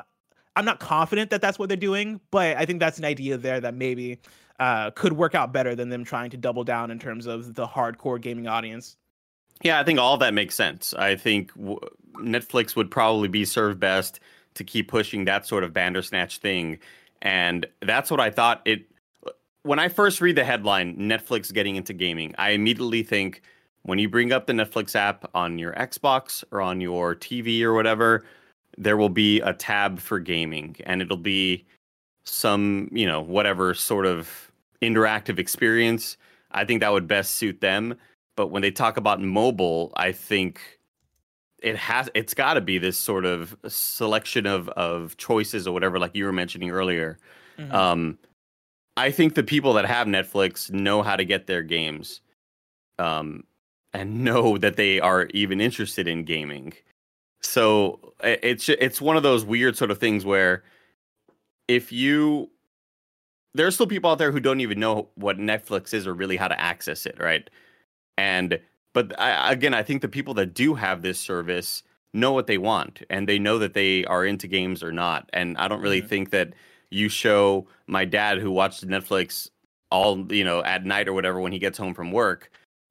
i'm not confident that that's what they're doing but i think that's an idea there that maybe uh could work out better than them trying to double down in terms of the hardcore gaming audience. Yeah i think all that makes sense. I think w- netflix would probably be served best to keep pushing that sort of bandersnatch thing and that's what i thought it when I first read the headline, Netflix getting into gaming, I immediately think when you bring up the Netflix app on your Xbox or on your TV or whatever, there will be a tab for gaming and it'll be some, you know, whatever sort of interactive experience. I think that would best suit them. But when they talk about mobile, I think it has it's got to be this sort of selection of of choices or whatever like you were mentioning earlier. Mm-hmm. Um I think the people that have Netflix know how to get their games, um, and know that they are even interested in gaming. So it's it's one of those weird sort of things where if you there are still people out there who don't even know what Netflix is or really how to access it, right? And but I, again, I think the people that do have this service know what they want and they know that they are into games or not. And I don't really mm-hmm. think that you show my dad who watched Netflix all you know at night or whatever when he gets home from work.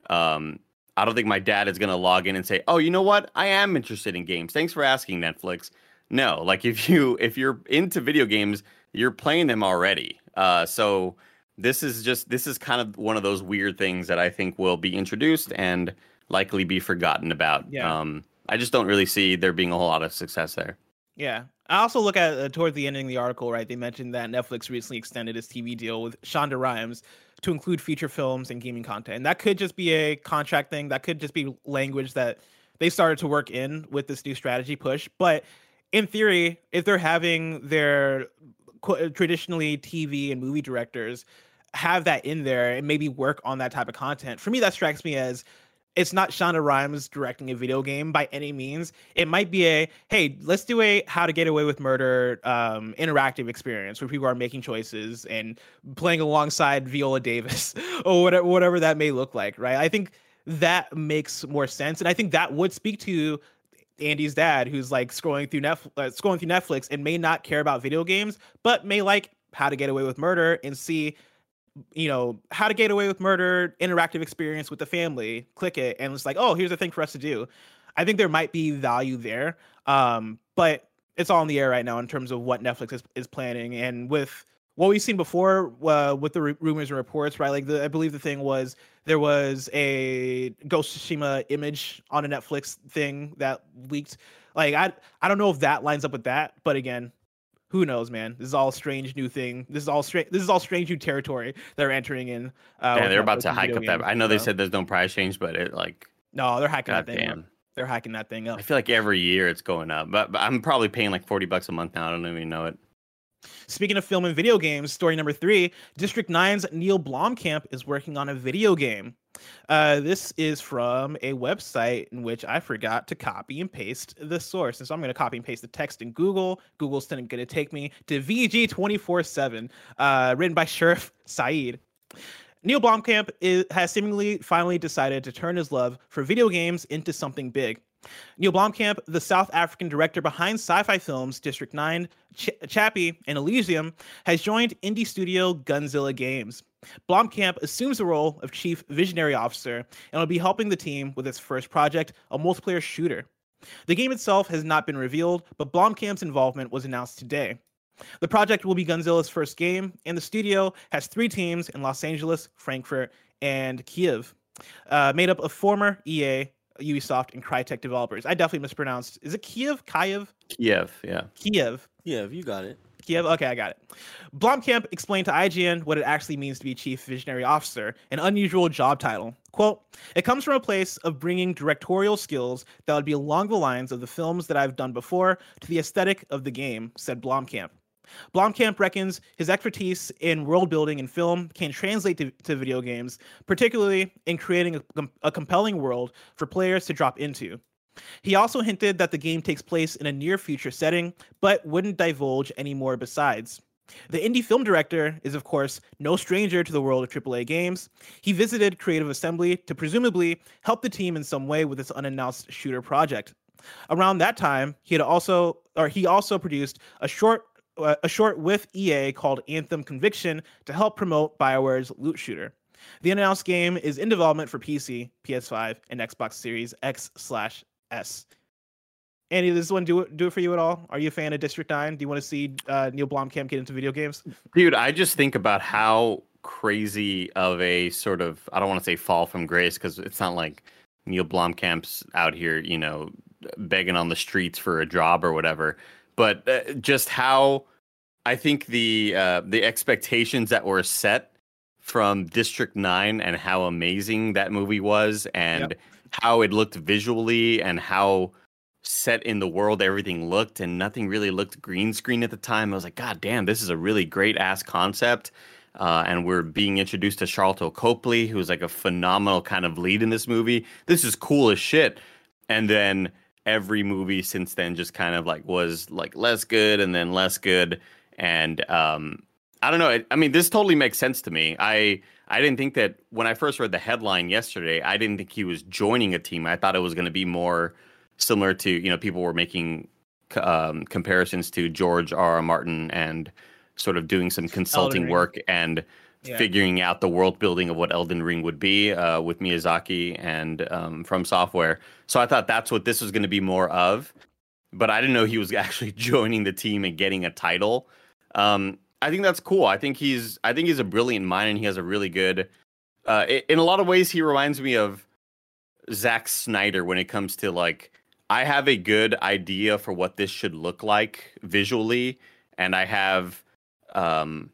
Um, I don't think my dad is gonna log in and say, "Oh, you know what? I am interested in games. Thanks for asking, Netflix." No, like if you if you're into video games, you're playing them already. Uh, so this is just this is kind of one of those weird things that I think will be introduced and likely be forgotten about. Yeah. Um, I just don't really see there being a whole lot of success there. Yeah. I also look at uh, towards the ending of the article, right? They mentioned that Netflix recently extended its TV deal with Shonda Rhimes to include feature films and gaming content. And that could just be a contract thing. That could just be language that they started to work in with this new strategy push. But in theory, if they're having their traditionally TV and movie directors have that in there and maybe work on that type of content, for me, that strikes me as it's not Shonda Rhimes directing a video game by any means. It might be a hey, let's do a How to Get Away with Murder um, interactive experience where people are making choices and playing alongside Viola Davis [LAUGHS] or whatever, whatever that may look like, right? I think that makes more sense, and I think that would speak to Andy's dad, who's like scrolling through Netflix, uh, scrolling through Netflix, and may not care about video games, but may like How to Get Away with Murder and see you know, how to get away with murder interactive experience with the family, click it, and it's like, oh, here's a thing for us to do. I think there might be value there. Um, but it's all in the air right now in terms of what Netflix is, is planning. And with what we've seen before uh, with the r- rumors and reports, right? Like, the, I believe the thing was there was a Ghost Tsushima image on a Netflix thing that leaked. Like, I, I don't know if that lines up with that, but again, who knows, man? This is all strange new thing. This is all strange. This is all strange new territory they're entering in. Uh, yeah, they're about to hike up that. I know they said there's no price change, but it like no, they're hiking God that thing. Damn. Up. They're hiking that thing up. I feel like every year it's going up, but, but I'm probably paying like forty bucks a month now. I don't even know it. Speaking of film and video games, story number three District 9's Neill Blomkamp is working on a video game. Uh, this is from a website in which I forgot to copy and paste the source. And so I'm going to copy and paste the text in Google. Google's going to take me to VG 24 uh, 7, written by Sherif Saed. Neill Blomkamp is, has seemingly finally decided to turn his love for video games into something big. Neill Blomkamp, the South African director behind sci-fi films District 9, Ch- Chappie, and Elysium, has joined indie studio Gunzilla Games. Blomkamp assumes the role of chief visionary officer and will be helping the team with its first project, a multiplayer shooter. The game itself has not been revealed, but Blomkamp's involvement was announced today. The project will be Gunzilla's first game, and the studio has three teams in Los Angeles, Frankfurt, and Kiev, uh, made up of former EA, Ubisoft, and Crytek developers. I definitely mispronounced. Is it Kiev? Kiev? Kiev, yeah. Kiev. Kiev, you got it. Kiev. Okay, I got it. Blomkamp explained to IGN what it actually means to be Chief Visionary Officer, an unusual job title. Quote, it comes from a place of bringing directorial skills that would be along the lines of the films that I've done before to the aesthetic of the game, said Blomkamp. Blomkamp reckons his expertise in world building and film can translate to, to video games, particularly in creating a, a compelling world for players to drop into. He also hinted that the game takes place in a near future setting, but wouldn't divulge any more besides. The indie film director is, of course, no stranger to the world of AAA games. He visited Creative Assembly to presumably help the team in some way with its unannounced shooter project. Around that time, he had also, or he also produced a short a short with EA called Anthem Conviction to help promote BioWare's loot shooter. The unannounced game is in development for PC, PS5, and Xbox Series X slash S. Andy, does this one do it do it for you at all? Are you a fan of District Nine? Do you want to see uh, Neill Blomkamp get into video games? Dude, I just think about how crazy of a sort of I don't want to say fall from grace because it's not like Neill Blomkamp's out here, you know, begging on the streets for a job or whatever but uh, just how I think the uh, the expectations that were set from District Nine and how amazing that movie was, and yep. how it looked visually, and how set in the world everything looked, and nothing really looked green screen at the time. I was like, God damn, this is a really great ass concept. Uh, and we're being introduced to Sharlto Copley, who's like a phenomenal kind of lead in this movie. This is cool as shit. And then every movie since then just kind of like was like less good and then less good. And um i don't know i mean this totally makes sense to me. I i didn't think that when i first read the headline yesterday i didn't think he was joining a team. I thought it was going to be more similar to you know people were making um, comparisons to george r r martin and sort of doing some consulting work. And yeah. figuring out the world building of what Elden Ring would be uh, with Miyazaki and um, FromSoftware. So I thought that's what this was going to be more of, but I didn't know he was [LAUGHS] actually joining the team and getting a title. Um, I think that's cool. I think he's I think he's a brilliant mind and he has a really good. Uh, in a lot of ways, he reminds me of Zack Snyder when it comes to like I have a good idea for what this should look like visually, and I have um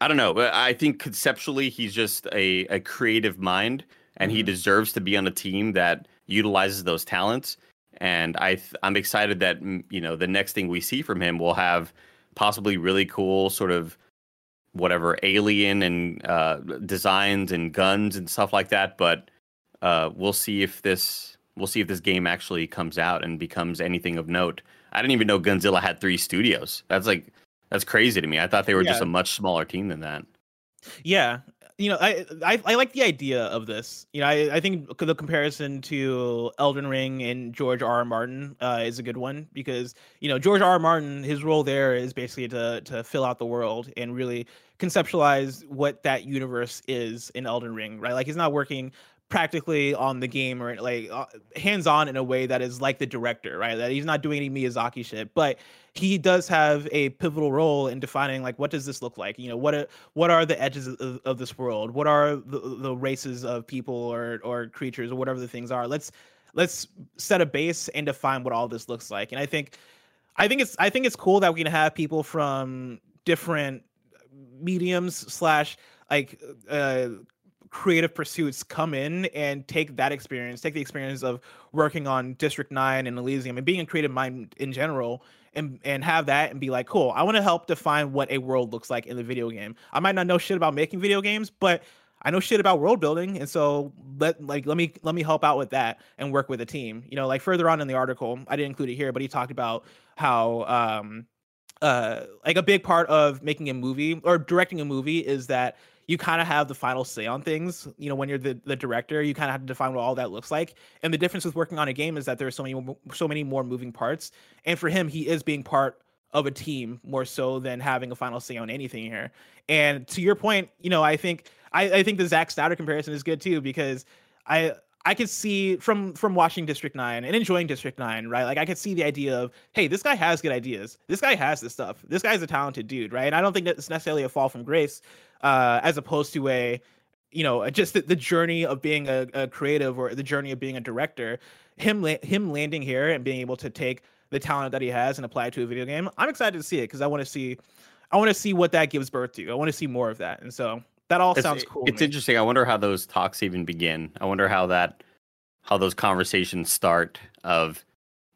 I don't know. I think conceptually he's just a, a creative mind and mm-hmm. he deserves to be on a team that utilizes those talents. And I th- I'm excited that you know the next thing we see from him will have possibly really cool sort of whatever alien and uh, designs and guns and stuff like that. But uh, we'll see if this we'll see if this game actually comes out and becomes anything of note. I didn't even know Gunzilla had three studios. That's like that's crazy to me. I thought they were yeah. just a much smaller team than that. Yeah, you know, I, I I like the idea of this. You know, I, I think the comparison to Elden Ring and George R. R. Martin uh, is a good one because you know George R. R. Martin, his role there is basically to to fill out the world and really conceptualize what that universe is in Elden Ring, right? Like he's not working practically on the game or like uh, hands on in a way that is like the director, right? That he's not doing any Miyazaki shit, but he does have a pivotal role in defining like what does this look like? You know what are, what are the edges of, of this world? What are the, the races of people or or creatures or whatever the things are? Let's let's set a base and define what all this looks like. And i think i think it's i think it's cool that we can have people from different mediums slash like uh creative pursuits come in and take that experience, take the experience of working on District 9 and Elysium and being a creative mind in general and and have that and be like, cool, I want to help define what a world looks like in the video game. I might not know shit about making video games, but I know shit about world building, and so let like let me let me help out with that and work with a team. You know, like further on in the article, I didn't include it here, but he talked about how um uh like a big part of making a movie or directing a movie is that you kind of have the final say on things. You know, when you're the, the director, you kind of have to define what all that looks like. And the difference with working on a game is that there are so many so many more moving parts. And for him, he is being part of a team more so than having a final say on anything here. And to your point, you know, I think I, I think the Zack Snyder comparison is good too because I I could see from from watching District Nine and enjoying District Nine, right? Like I could see the idea of, hey, this guy has good ideas. This guy has this stuff. This guy's a talented dude, right? And I don't think that's necessarily a fall from grace uh, as opposed to a you know just the, the journey of being a, a, creative or the journey of being a director him la- him landing here and being able to take the talent that he has and apply it to a video game i'm excited to see it because i want to see i want to see what that gives birth to i want to see more of that and so that all it's, sounds cool it's interesting i wonder how those talks even begin i wonder how that how those conversations start of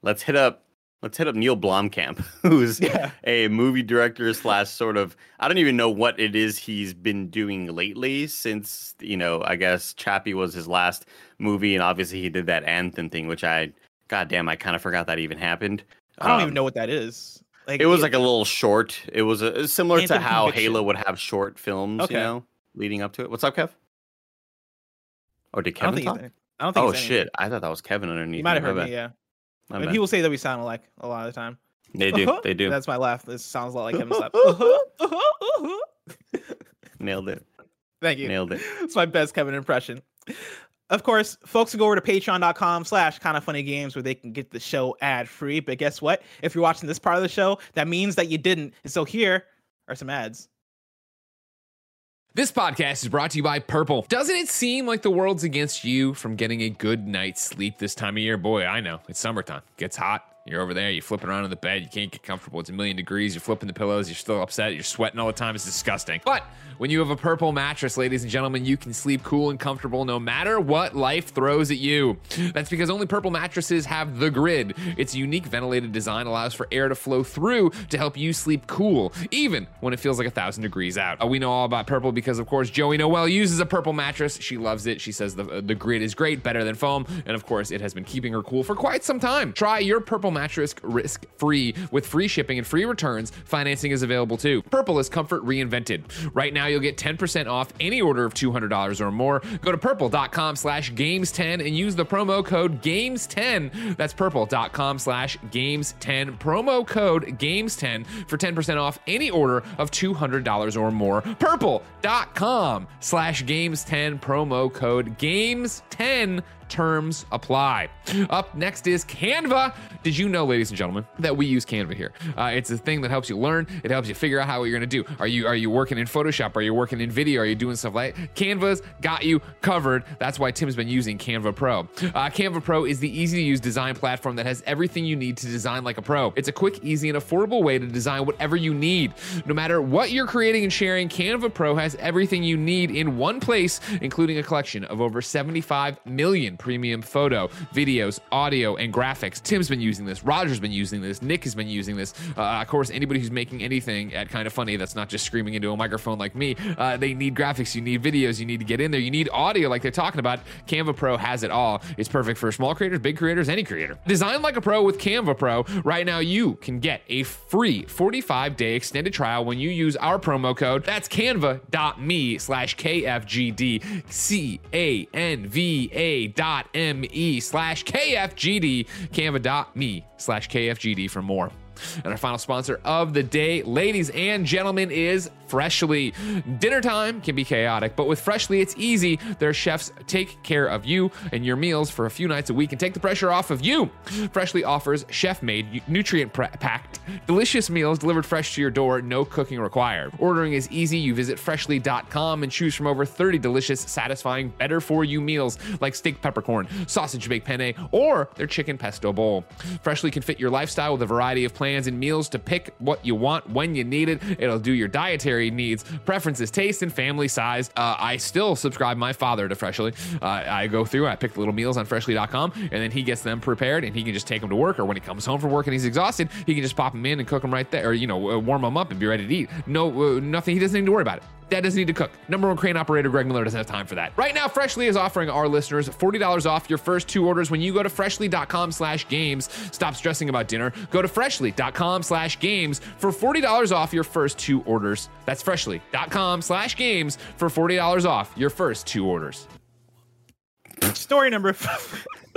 let's hit up Let's hit up Neill Blomkamp, [LAUGHS] who's yeah. a movie director slash sort of I don't even know what it is he's been doing lately since you know I guess Chappie was his last movie and obviously he did that anthem thing which I goddamn I kind of forgot that even happened. I don't um, even know what that is. Like it was it, like a little short. It was a, similar to how conviction. Halo would have short films, okay. you know, leading up to it. What's up, Kev? Or did Kevin talk? I don't think. Oh shit! I thought that was Kevin underneath. You might have heard me. Yeah. I mean, people say that we sound alike a lot of the time. They do. Uh-huh. They do. That's my laugh. This sounds a lot like him. Uh-huh. Uh-huh, uh-huh, Nailed it. Thank you. Nailed it. It's my best Kevin impression. Of course, folks can go over to patreon.com slash Kinda Funny games where they can get the show ad free. But guess what? If you're watching this part of the show, that means that you didn't. And so here are some ads. This podcast is brought to you by Purple. Doesn't it seem like the world's against you from getting a good night's sleep this time of year? Boy, I know. It's summertime. Gets hot. You're over there, you're flipping around in the bed, you can't get comfortable. It's a million degrees, you're flipping the pillows, you're still upset, you're sweating all the time. It's disgusting. But when you have a purple mattress, ladies and gentlemen, you can sleep cool and comfortable no matter what life throws at you. That's because only purple mattresses have the grid. Its unique ventilated design allows for air to flow through to help you sleep cool, even when it feels like a thousand degrees out. Uh, we know all about purple because, of course, Joey Noelle uses a purple mattress. She loves it. She says the, the grid is great, better than foam, and of course, it has been keeping her cool for quite some time. Try your purple mattress risk free with free shipping and free returns. Financing is available too. Purple is comfort reinvented. Right now, you'll get 10% off any order of $200 or more. Go to purple.com slash games10 and use the promo code games10. That's purple.com slash games10. Promo code games10 for 10% off any order of $200 or more. Purple.com slash games10. Promo code games10 terms apply. Up next is Canva. Did you know, ladies and gentlemen, that we use Canva here. Uh, it's a thing that helps you learn. It helps you figure out how you're going to do. Are you are you working in Photoshop? Are you working in video? Are you doing stuff like Canva's got you covered. That's why Tim's been using Canva Pro. Uh, Canva Pro is the easy to use design platform that has everything you need to design like a pro. It's a quick, easy, and affordable way to design whatever you need. No matter what you're creating and sharing, Canva Pro has everything you need in one place, including a collection of over 75 million premium photo, videos, audio, and graphics. Tim's been using this. Roger's been using this. Nick has been using this. Uh, of course, anybody who's making anything at Kinda Funny that's not just screaming into a microphone like me, uh, they need graphics. You need videos. You need to get in there. You need audio, like they're talking about. Canva Pro has it all. It's perfect for small creators, big creators, any creator. Design like a pro with Canva Pro. Right now, you can get a free 45 day extended trial when you use our promo code. That's canva.me slash KFGD. C A N V A dot M E slash KFGD. Canva.me slash KFGD for more. And our final sponsor of the day, ladies and gentlemen, is Freshly. Dinner time can be chaotic, but with Freshly, it's easy. Their chefs take care of you and your meals for a few nights a week and take the pressure off of you. Freshly offers chef made, nutrient packed, delicious meals delivered fresh to your door, no cooking required. Ordering is easy. You visit freshly.com and choose from over 30 delicious, satisfying, better for you meals like steak peppercorn, sausage baked penne, or their chicken pesto bowl. Freshly can fit your lifestyle with a variety of plans and meals to pick what you want when you need it. It'll do your dietary needs, preferences, taste, and family size. Uh, I still subscribe my father to Freshly. Uh, I go through, I pick the little meals on freshly.com, and then he gets them prepared and he can just take them to work. Or when he comes home from work and he's exhausted, he can just pop them in and cook them right there, or, you know, uh, warm them up and be ready to eat. No, uh, nothing. He doesn't need to worry about it. Dad doesn't need to cook. Number one crane operator Greg Miller doesn't have time for that. Right now, Freshly is offering our listeners $40 off your first two orders when you go to freshly.com slash games. Stop stressing about dinner. Go to freshly.com slash games for $40 off your first two orders. That's freshly.com slash games for $40 off your first two orders. Story number. [LAUGHS]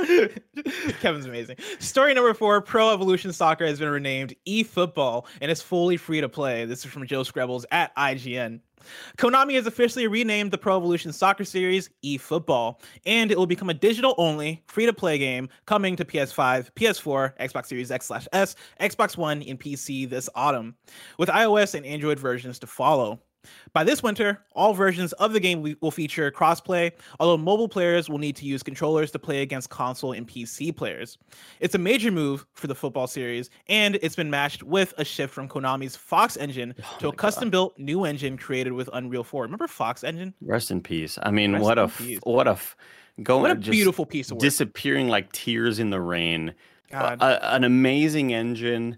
Kevin's amazing. Story number four Pro Evolution Soccer has been renamed eFootball and is fully free to play. This is from Joe Skrebels at IGN. Konami has officially renamed the Pro Evolution Soccer Series eFootball, and it will become a digital only, free to play game coming to PS5, PS4, Xbox Series X S, Xbox One, and PC this autumn, with iOS and Android versions to follow. By this winter, all versions of the game will feature crossplay, although mobile players will need to use controllers to play against console and PC players. It's a major move for the football series, and it's been matched with a shift from Konami's Fox engine oh to a custom built new engine created with Unreal 4. Remember Fox engine? Rest in peace. I mean, Rest what a f- what a f- going what a beautiful piece of work. disappearing like tears in the rain. A, an amazing engine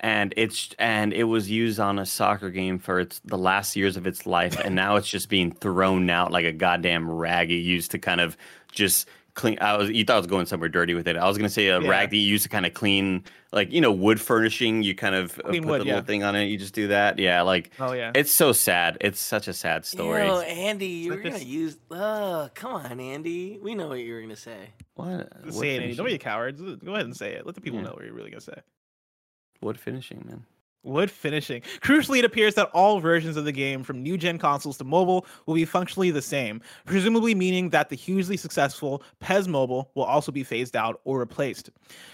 and it's and it was used on a soccer game for its the last years of its life and now it's just being thrown out like a goddamn rag you used to kind of just clean i was you thought i was going somewhere dirty with it. I was going to say a yeah. rag that you used to kind of clean like you know wood furnishing you kind of uh, clean put wood, the little thing on it you just do that? Yeah like oh yeah. it's so sad. It's such a sad story. Oh, andy you're gonna use oh come on andy. We know what you were gonna say. What? Say it andy. don't be a coward. Go ahead and say it. Let the people yeah. know what you're really gonna say Wood finishing, man. Wood finishing. Crucially, it appears that all versions of the game, from new gen consoles to mobile, will be functionally the same, presumably meaning that the hugely successful PES Mobile will also be phased out or replaced.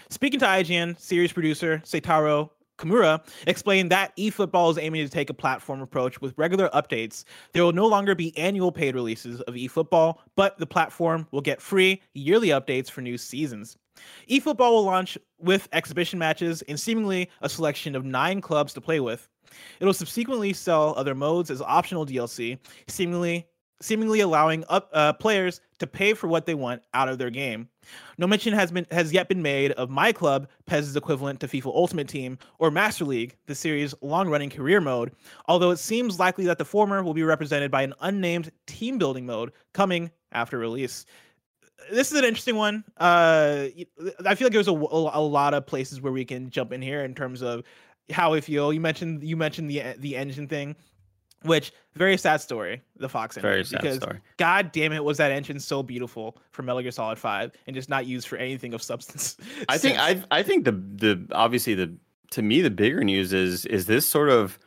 Speaking to IGN, series producer Seitaro Kimura explained that eFootball is aiming to take a platform approach with regular updates. There will no longer be annual paid releases of eFootball, but the platform will get free yearly updates for new seasons eFootball will launch with exhibition matches and seemingly a selection of nine clubs to play with. It'll subsequently sell other modes as optional DLC, seemingly seemingly allowing up, uh, players to pay for what they want out of their game. No mention has been has yet been made of my club, PES's equivalent to FIFA Ultimate Team, or Master League, the series' long-running career mode. Although it seems likely that the former will be represented by an unnamed team building mode coming after release this is an interesting one. Uh, I feel like there's a, a, lot of places where we can jump in here in terms of how we feel. You mentioned you mentioned the the engine thing, which very sad story. The Fox engine, very sad because story. God damn it, was that engine so beautiful for Metal Gear Solid Five and just not used for anything of substance. [LAUGHS] I think I I think the the obviously the to me the bigger news is is this sort of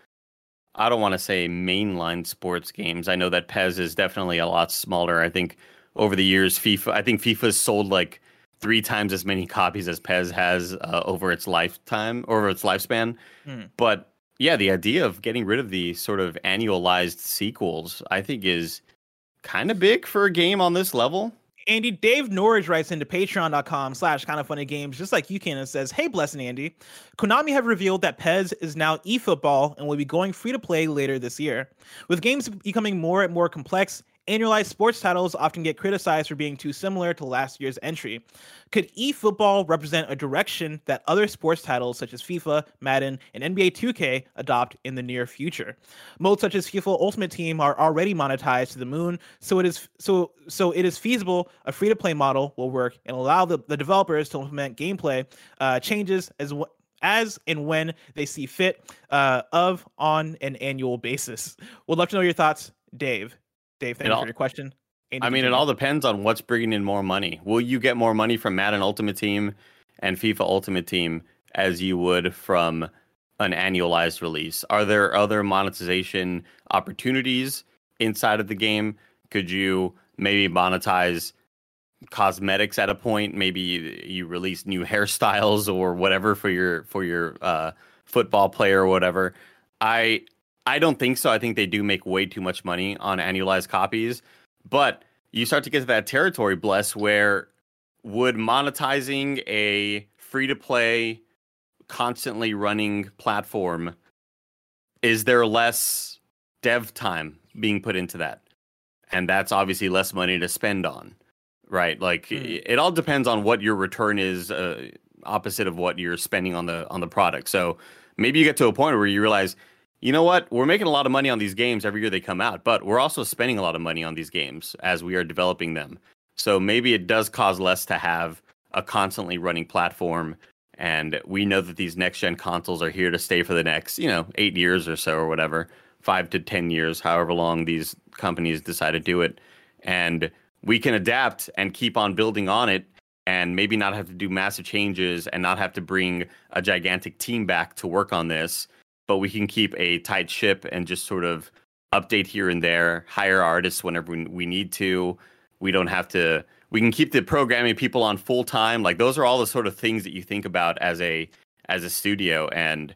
I don't want to say mainline sports games. I know that PES is definitely a lot smaller. I think over the years, FIFA. I think FIFA's sold like three times as many copies as PES has uh, over its lifetime, over its lifespan. Mm. But yeah, the idea of getting rid of the sort of annualized sequels, I think, is kind of big for a game on this level. Andy, Dave Norridge writes into patreon.com slash Kinda Funny games, just like you can, and says, Hey, Blessing Andy, Konami have revealed that PES is now eFootball and will be going free to play later this year. With games becoming more and more complex Annualized sports titles often get criticized for being too similar to last year's entry. Could eFootball represent a direction that other sports titles such as FIFA, Madden, and NBA 2K adopt in the near future? Modes such as FIFA Ultimate Team are already monetized to the moon, so it is so so it is feasible a free-to-play model will work and allow the, the developers to implement gameplay uh, changes as well as and when they see fit uh, of on an annual basis. Would love to know your thoughts, Dave. Dave, thank you for your question. Andy, I mean, it all depends on what's bringing in more money. Will you get more money from Madden Ultimate Team and FIFA Ultimate Team as you would from an annualized release? Are there other monetization opportunities inside of the game? Could you maybe monetize cosmetics at a point? Maybe you, release new [LAUGHS] hairstyles or whatever for your for your uh, football player or whatever. I I don't think so. I think they do make way too much money on annualized copies. But you start to get to that territory, bless, where would monetizing a free to play, constantly running platform, is there less dev time being put into that? And that's obviously less money to spend on, right? Like mm. it all depends on what your return is, uh, opposite of what you're spending on the on the product. So maybe you get to a point where you realize you know what? We're making a lot of money on these games every year they come out, but we're also spending a lot of money on these games as we are developing them. So maybe it does cause less to have a constantly running platform. And we know that these next gen consoles are here to stay for the next, you know, eight years or so or whatever, five to 10 years, however long these companies decide to do it. And we can adapt and keep on building on it and maybe not have to do massive changes and not have to bring a gigantic team back to work on this but we can keep a tight ship and just sort of update here and there, hire artists whenever we need to. We don't have to. We can keep the programming people on full time. Like those are all the sort of things that you think about as a as a studio. And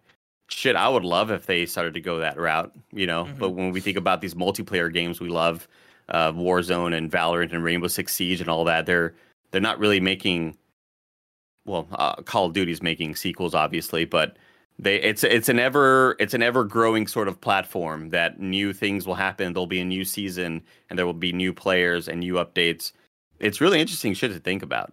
shit, I would love if they started to go that route. You know, mm-hmm. but when we think about these multiplayer games we love, uh, Warzone and Valorant and Rainbow Six Siege and all that, they're they're not really making. Well, uh, Call of Duty's making sequels, obviously, but they it's it's an ever it's an ever growing sort of platform that new things will happen. There'll be a new season and there will be new players and new updates. It's really interesting shit to think about.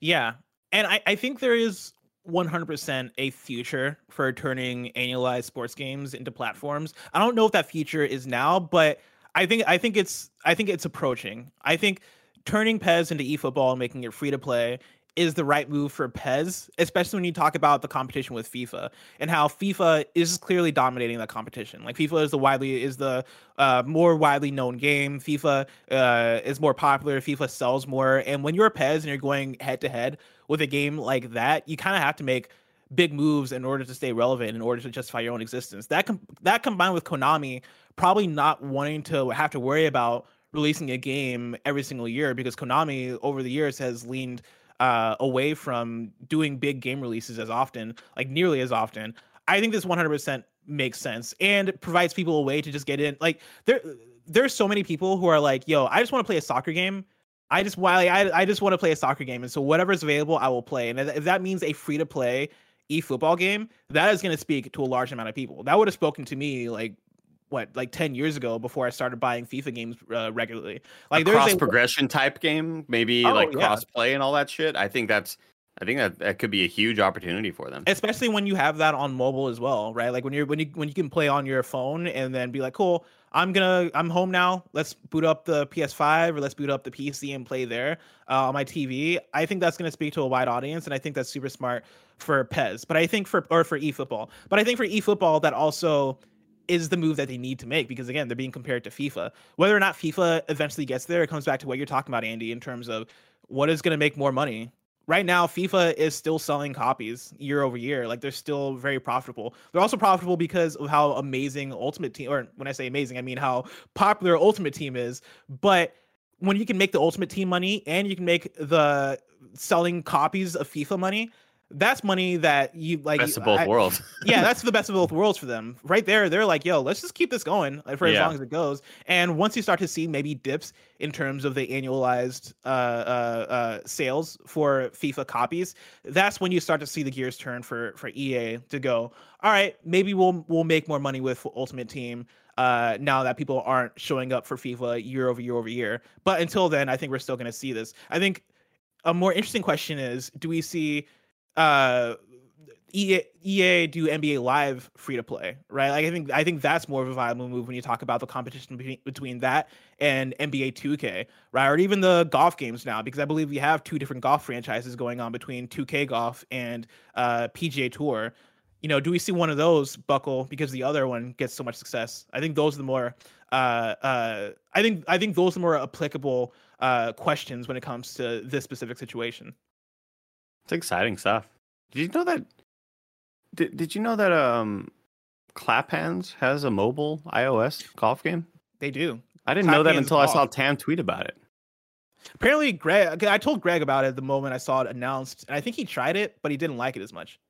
Yeah. And i i think there is 100% a future for turning annualized sports games into platforms. I don't know if that future is now but i think i think it's i think it's approaching. I think turning PES into eFootball and making it free to play is the right move for PES, especially when you talk about the competition with FIFA and how FIFA is clearly dominating that competition. Like FIFA is the widely is the uh, more widely known game. FIFA uh, is more popular. FIFA sells more, and when you're a PES and you're going head to head with a game like that, you kind of have to make big moves in order to stay relevant, in order to justify your own existence. That com- that combined with Konami probably not wanting to have to worry about releasing a game every single year because Konami over the years has leaned uh, away from doing big game releases as often, like nearly as often. I think this 100% makes sense and provides people a way to just get in. Like there, there's so many people who are like, "Yo, I just want to play a soccer game." I just while I I just want to play a soccer game, and so whatever's available, I will play. And if that means a free to play e football game, that is going to speak to a large amount of people. That would have spoken to me like what like 10 years ago before I started buying FIFA games uh, regularly. Like a there's cross a progression type game, maybe oh, like yeah. cross play and all that shit. I think that's I think that that could be a huge opportunity for them. Especially when you have that on mobile as well, right? Like when you're when you when you can play on your phone and then be like, "Cool, I'm gonna I'm home now. Let's boot up the PS5 or let's boot up the PC and play there uh, on my TV." I think that's gonna speak to a wide audience, and I think that's super smart for PES. But I think for or for eFootball. But I think for eFootball that also is the move that they need to make because again they're being compared to FIFA. Whether or not FIFA eventually gets there, it comes back to what you're talking about, Andy, in terms of what is going to make more money. Right now, FIFA is still selling copies year over year. Like they're still very profitable. They're also profitable because of how amazing Ultimate Team, or when I say amazing, I mean how popular Ultimate Team is. But when you can make the Ultimate Team money and you can make the selling copies of FIFA money, that's money that you like. Best of both I, worlds. [LAUGHS] yeah, that's the best of both [LAUGHS] worlds for them. Right there, they're like, yo, let's just keep this going for as Yeah. long as it goes. And once you start to see maybe dips in terms of the annualized uh, uh, uh, sales for FIFA copies, that's when you start to see the gears turn for for EA to go. All right, maybe we'll we'll make more money with Ultimate Team uh, now that people aren't showing up for FIFA year over year over year. But until then, I think we're still going to see this. I think a more interesting question is: Do we see uh, EA, EA do NBA Live free to play? Right? Like I think I think that's more of a viable move when you talk about the competition between, between that and NBA 2K, right? Or even the golf games now, because I believe we have two different golf franchises going on between 2K Golf and uh, PGA Tour you know, do we see one of those buckle because the other one gets so much success? I think those are the more uh uh I think I think those are more applicable uh questions when it comes to this specific situation. It's exciting stuff. Did you know that? Did, did you know that um, Clap Hanz has a mobile iOS golf game? They do. I didn't Clap know that until I saw Tam tweet about it. Apparently Greg I told Greg about it the moment I saw it announced and I think he tried it but he didn't like it as much.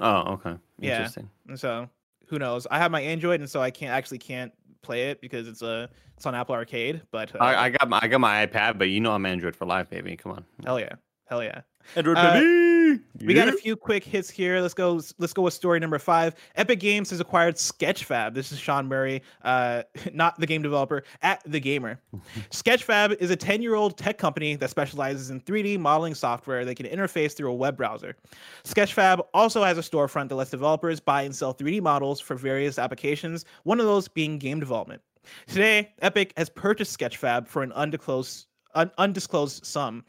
Oh, okay. Yeah. Interesting. And so who knows? I have my Android and so I can't actually can't play it because it's a it's on Apple Arcade, but uh, I, I got my I got my iPad, but you know I'm Android for life, baby. Come on. hell yeah. Hell yeah. Android Uh. We got a few quick hits here. Let's go. Let's go with story number five. Epic Games has acquired Sketchfab. This is Sean Murray, uh, [LAUGHS] not the game developer, at the gamer. [LAUGHS] Sketchfab is a 10-year-old tech company that specializes in 3D modeling software that can interface through a web browser. Sketchfab also has a storefront that lets developers buy and sell 3D models for various applications. One of those being game development. Today, Epic has purchased Sketchfab for an undisclosed, un- undisclosed sum.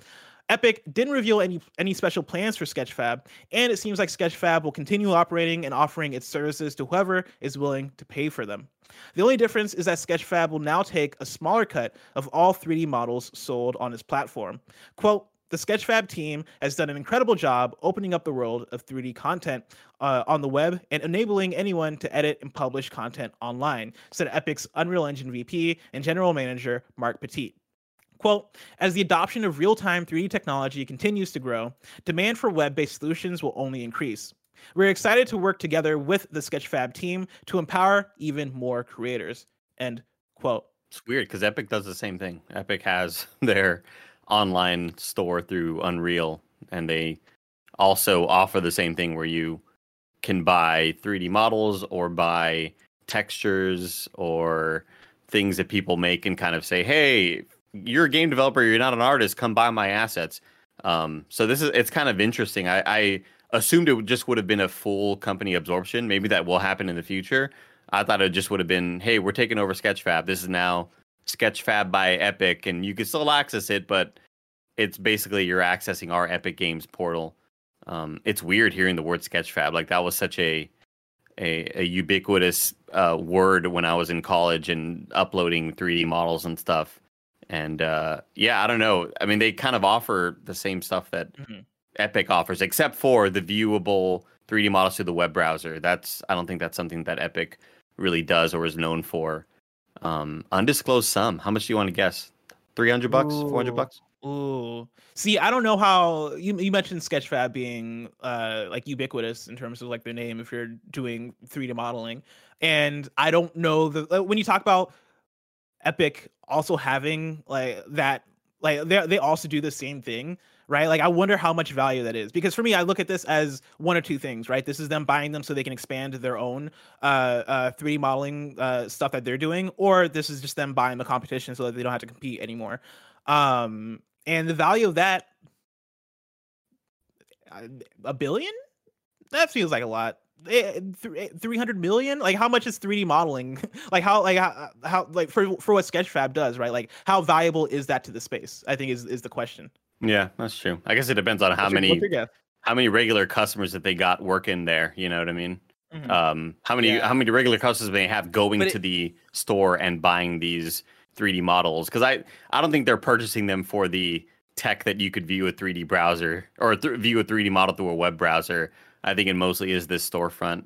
Epic didn't reveal any any special plans for Sketchfab, and it seems like Sketchfab will continue operating and offering its services to whoever is willing to pay for them. The only difference is that Sketchfab will now take a smaller cut of all 3D models sold on its platform. Quote, the Sketchfab team has done an incredible job opening up the world of 3D content uh, on the web and enabling anyone to edit and publish content online, said Epic's Unreal Engine VP and General Manager Marc Petit. Quote, as the adoption of real time 3D technology continues to grow, demand for web based solutions will only increase. We're excited to work together with the Sketchfab team to empower even more creators. End quote. It's weird because Epic does the same thing. Epic has [LAUGHS] their online store through Unreal, and they also offer the same thing where you can buy 3D models or buy textures or things that people make and kind of say, "Hey, you're a game developer, you're not an artist, come buy my assets." Um, so this is it's kind of interesting. I, I assumed it just would have been a full company absorption. Maybe that will happen in the future. I thought it just would have been, hey, we're taking over Sketchfab. This is now Sketchfab by Epic, and you can still access it, but it's basically you're accessing our Epic Games portal. Um, it's weird hearing the word Sketchfab. Like that was such a a, a ubiquitous uh, word when I was in college and uploading 3D models and stuff. And uh, yeah, I don't know. I mean, they kind of offer the same stuff that Mhm. Epic offers, except for the viewable 3D models through the web browser. That's I don't think that's something that Epic really does or is known for. Um, undisclosed sum. How much do you want to guess? Three hundred bucks? Four hundred bucks? Ooh. See, I don't know how you, you mentioned Sketchfab being uh like ubiquitous in terms of like their name if you're doing 3D modeling. And I don't know the uh, when you talk about Epic also having like that like they they also do the same thing, right? Like I wonder how much value that is because for me I look at this as one or two things, right? This is them buying them so they can expand their own uh, uh 3D modeling uh stuff that they're doing or this is just them buying the competition so that they don't have to compete anymore. Um and the value of that uh, a billion that feels like a lot 300 million like how much is 3d modeling [LAUGHS] like how like how, how like for for what sketchfab does right like how valuable is that to the space i think is is the question Yeah, that's true. I guess it depends on how What's many your how many regular customers that they got working there. You know what I mean? Mhm. Um, how many Yeah. how many regular customers they have going it- to the store and buying these 3D models? Because I I don't think they're purchasing them for the tech that you could view a 3D browser or th- view a 3D model through a web browser. I think it mostly is this storefront.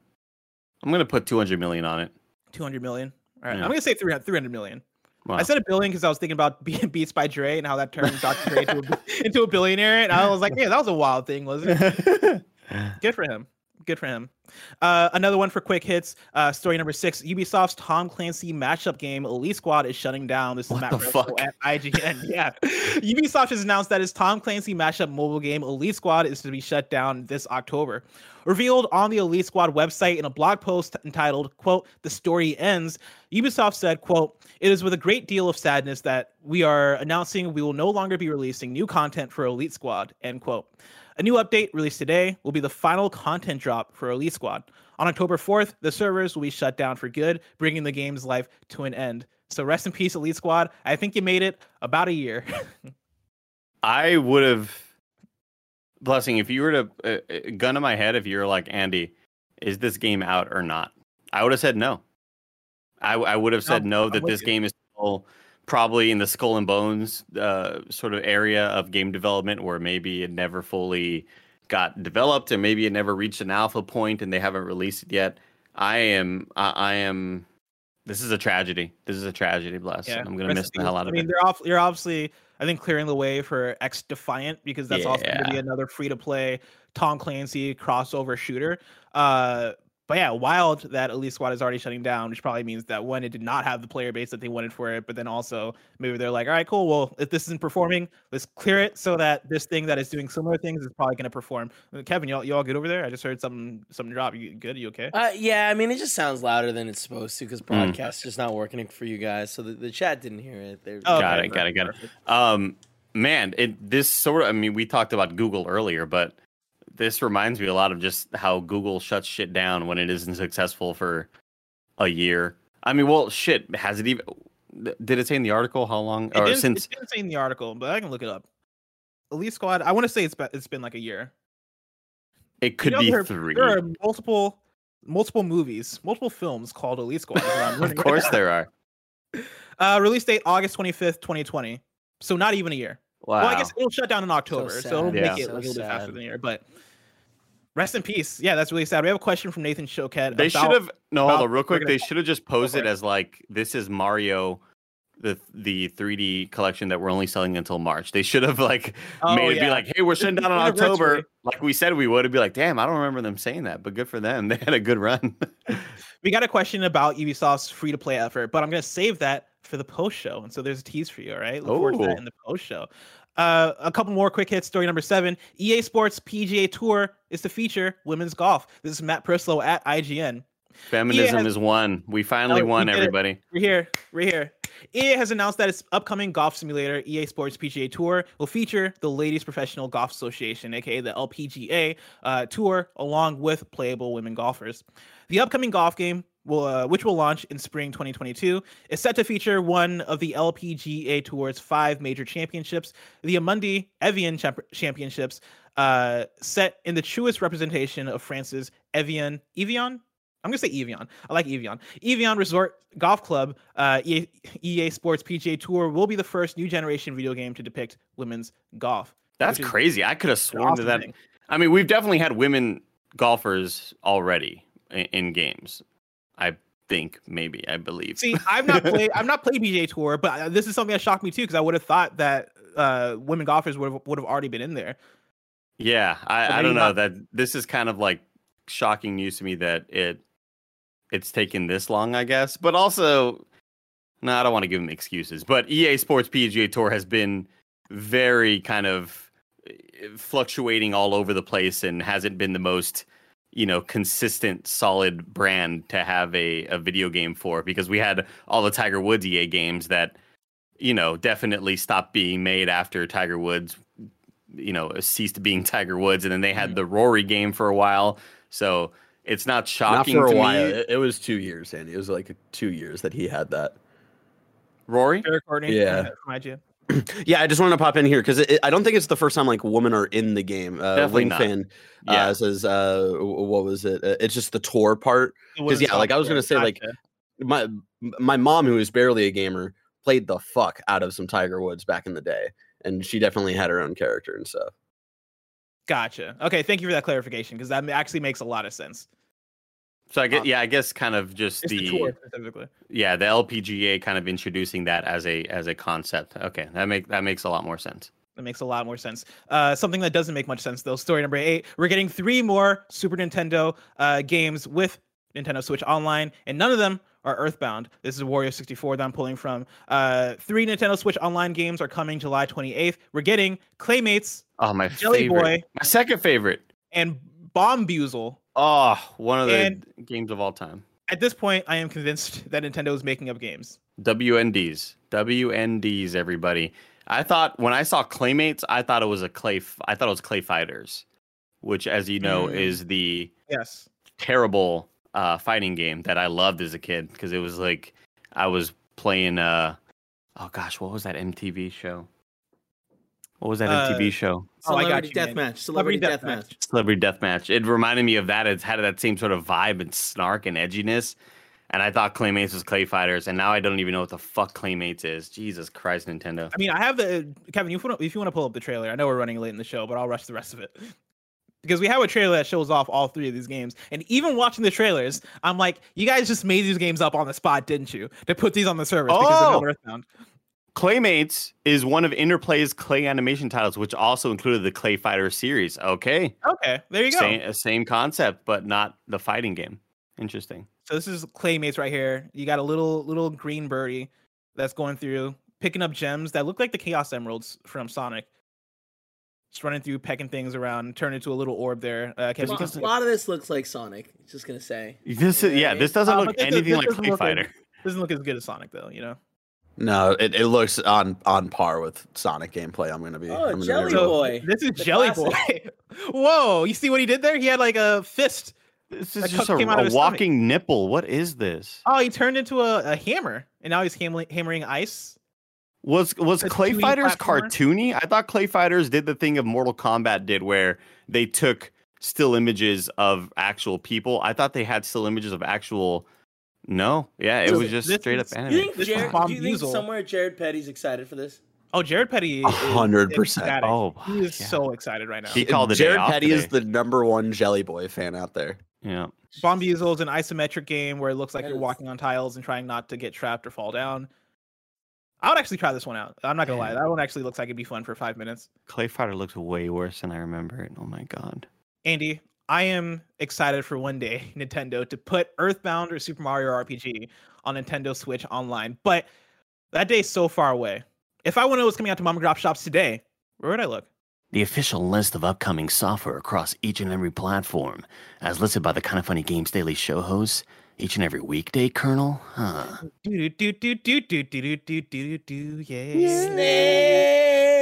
I'm gonna put 200 million on it. 200 million all right Yeah. i'm gonna say 300 300 million Wow. I said a billion because I was thinking about [LAUGHS] being Beats by Dre and how that turned Dr. Dre into a, [LAUGHS] into a billionaire, and I was like, yeah, that was a wild thing, wasn't it? [LAUGHS] Good for him. Good for him. Uh, another one for quick hits. Uh, story number six: Ubisoft's Tom Clancy Mash-Up game Elite Squad is shutting down. This is What Matt Purslow fuck? at IGN. [LAUGHS] yeah, Ubisoft has announced that its Tom Clancy Mash-Up mobile game Elite Squad is to be shut down this October. Revealed on the Elite Squad website in a blog post entitled "quote The story ends," Ubisoft said, "quote It is with a great deal of sadness that we are announcing we will no longer be releasing new content for Elite Squad." End quote. A new update released today will be the final content drop for Elite Squad. On October 4th, the servers will be shut down for good, bringing the game's life to an end. So rest in peace, Elite Squad. I think you made it about a year. [LAUGHS] I would have blessing if you were to uh, uh, gun to my head if you're like Andy, is this game out or not? I would have said no. I, I would have said No, no that this you. game is still probably in the skull and bones uh, sort of area of game development where maybe it never fully got developed and maybe it never reached an alpha point and they haven't released it yet. I am I, I am this is a tragedy. This is a tragedy, bless. and I'm gonna rest miss the hell out of it. I mean, it. they're off. You're obviously, I think, clearing the way for X Defiant because that's also going to be another free to play Tom Clancy crossover shooter. Uh, but yeah, wild that Elite Squad is already shutting down, which probably means that one, it did not have the player base that they wanted for it, but then also maybe they're like, all right, cool. Well, if this isn't performing, let's clear it so that this thing that is doing similar things is probably going to perform. Uh, Kevin, y'all, y'all good over there? I just heard something, something drop. You good? You okay? Uh, yeah, I mean, it just sounds louder than it's supposed to because Mm. broadcast's just not working for you guys. So the, the chat didn't hear it. They're, Oh, Got okay, it, got it, got it. perfect. Um, man, it this sort of. I mean, we talked about Google earlier, but this reminds me a lot of just how Google shuts shit down when it isn't successful for a year. I mean, well, shit. Has it even? Did it say in the article how long? It Or didn't, since? it didn't say in the article, but I can look it up. Elite Squad. I want to say it's been, it's been like a year. It could You know, be there, three. There are multiple multiple movies, multiple films called Elite Squad. is what I'm [LAUGHS] Of learning right course, there are. [LAUGHS] Uh, release date August 25th, 2020. So not even a year. Wow. Well, I guess it'll shut down in October, so, sad. it'll Yeah. make it So like a little bit faster than a year. But rest in peace. Yeah, that's really sad. We have a question from Nathan Choquette. They should have no hold on real quick. They should have just posed it as like this is Mario, the the 3D collection that we're only selling until March. They should have like Oh, made it be like, hey, we're shutting down [LAUGHS] in. October, like we said we would. It'd be like, damn, I don't remember them saying that, but good for them. [LAUGHS] They had a good run. We got a question about Ubisoft's free to play effort, but I'm going to save that for the post show. And so there's a tease for you. All right. Look forward to that oh. in the post show. Uh, a couple more quick hits. Story number seven EA Sports PGA Tour is to feature women's golf. This is Matt Purslow at IGN. Feminism has- is one. We finally Oh, we won, it. everybody. We're here. We're here. EA has announced that its upcoming golf simulator, EA Sports PGA Tour, will feature the Ladies Professional Golf Association, aka the LPGA, uh, tour, along with playable women golfers. The upcoming golf game, will, uh, which will launch in spring 2022, is set to feature one of the LPGA Tour's five major championships, the Amundi Evian Champ- Championships, uh, set in the truest representation of France's Evian. Evian? I'm gonna say Evian. I like Evian. Evian Resort Golf Club, uh, EA, EA Sports PGA Tour will be the first new generation video game to depict women's golf. That's crazy. I could have sworn to that. thing. I mean, we've definitely had women golfers already in, in games. I think, maybe, I believe. See, I've not played. I've not [LAUGHS] played PGA Tour, but uh, this is something that shocked me too because I would have thought that uh, women golfers would have would have already been in there. Yeah, I, So I don't know not- that this is kind of like shocking news to me that it it's taken this long, I guess. But also, no, I don't want to give them excuses. But EA Sports PGA Tour has been very kind of eh, fluctuating all over the place and hasn't been the most you know consistent solid brand to have a, a video game for because we had all the tiger woods ea games that you know definitely stopped being made after tiger woods you know ceased being [LAUGHS] Tiger Woods, and then they had the Rory game for a while. So it's not Not shocking for a while. me. It, it was two years, Andy. It was like two years that he had that. Rory, Eric Courtney, Yeah. from IGN. [CLEARS THROAT] Yeah, I just wanted to pop in here because I don't think it's the first time like women are in the game. Uh, Definitely Wing not. fan yeah, uh, says, uh, "What was it? Uh, it's just the tour part." Women's yeah, like, I was gonna say, like, My my mom, who is barely a gamer, played the fuck out of some Tiger Woods back in the day, and she definitely had her own character and stuff. Gotcha. Okay, thank you for that clarification because that actually makes a lot of sense. So I guess Um, yeah, I guess kind of just the, the, tour specifically. yeah the LPGA kind of introducing that as a as a concept. Okay, that make that makes a lot more sense. That makes a lot more sense. Uh, something that doesn't make much sense though. Story number eight: We're getting three more Super Nintendo uh, games with Nintendo Switch Online, and none of them are Earthbound. This is Wario64 that I'm pulling from. Uh, three Nintendo Switch Online games are coming July 28th. We're getting Claymates Oh my Jelly favorite, Boy. my second favorite. and Bombuzal. Oh, one of the And- games of all time. At this point, I am convinced that Nintendo is making up games. WNDs, WNDs, everybody. I thought when I saw Claymates, I thought it was a clay. I thought it was Clay Fighters, which, as you know, Mm. is the Yes. terrible uh, fighting game that I loved as a kid because it was like I was playing. Uh, oh gosh, what was that MTV show? What was that Uh, MTV show? Oh, I got Celebrity you, man. Deathmatch. Celebrity Celebrity Deathmatch. Celebrity Deathmatch. It reminded me of that. It had that same sort of vibe and snark and edginess. And I thought Claymates was Clay Fighters, and now I don't even know what the fuck Claymates is. Jesus Christ, Nintendo. I mean, I have the Kevin. If you want, if you want to pull up the trailer, I know we're running late in the show, but I'll rush the rest of it because we have a trailer that shows off all three of these games. And even watching the trailers, I'm like, you guys just made these games up on the spot, didn't you? To put these on the service because they're Oh! not Earthbound. Claymates is one of Interplay's Clay animation titles, which also included the Clay Fighter series. Okay, Okay, there you go. same uh, same concept, but not the fighting game. Interesting. So this is Claymates right here. You got a little little green birdie that's going through, picking up gems that look like the Chaos Emeralds from Sonic. Just running through, pecking things around, turn into a little orb there. Uh, A Kevin, you lot, can a lot of this looks like Sonic. Just gonna say. This is yeah. This doesn't Uh, look this- anything this like doesn't Clay look like- Fighter. [LAUGHS] doesn't look as good as Sonic though, you know. No, it, it looks on on par with Sonic gameplay. I'm gonna be. Oh, I'm gonna Jelly real. Boy. This is The Jelly classic. Boy. [LAUGHS] Whoa, you see what he did there? He had like a fist. This is just a, came out of a his stomach. walking nipple. What is this? Oh, he turned into a, a hammer, and now he's hammering, hammering ice. Was was A Clay Fighters platformer? cartoony? I thought Clay Fighters did the thing of Mortal Kombat did, where they took still images of actual people. I thought they had still images of actual. No, yeah, it This- was just this straight up is- You anime. think This Jared, Bob do you think somewhere Jared Petty's excited for this? Oh, Jared Petty. A is hundred percent. Oh, he is yeah. so excited right now. He called the Jared off Petty is the number one Jelly Boy fan out there. Yeah, Bombuzal is an isometric game where it looks like That you're is- walking on tiles and trying not to get trapped or fall down. I would actually try this one out. I'm not gonna lie, that one actually looks like it'd be fun for five minutes. Clay Fighter looks way worse than I remember it. Oh my god. Andy, I am excited for one day [LAUGHS] Nintendo to put Earthbound or Super Mario RPG on Nintendo Switch online, but that day's so far away. If I want to know what's coming out to mom and pop shops today, where would I look? The official list of upcoming software across each and every platform, as listed by the Kinda Funny Games Daily show hosts, each and every weekday, Colonel? Huh. Do do do do do do do do do do yeah. Snake.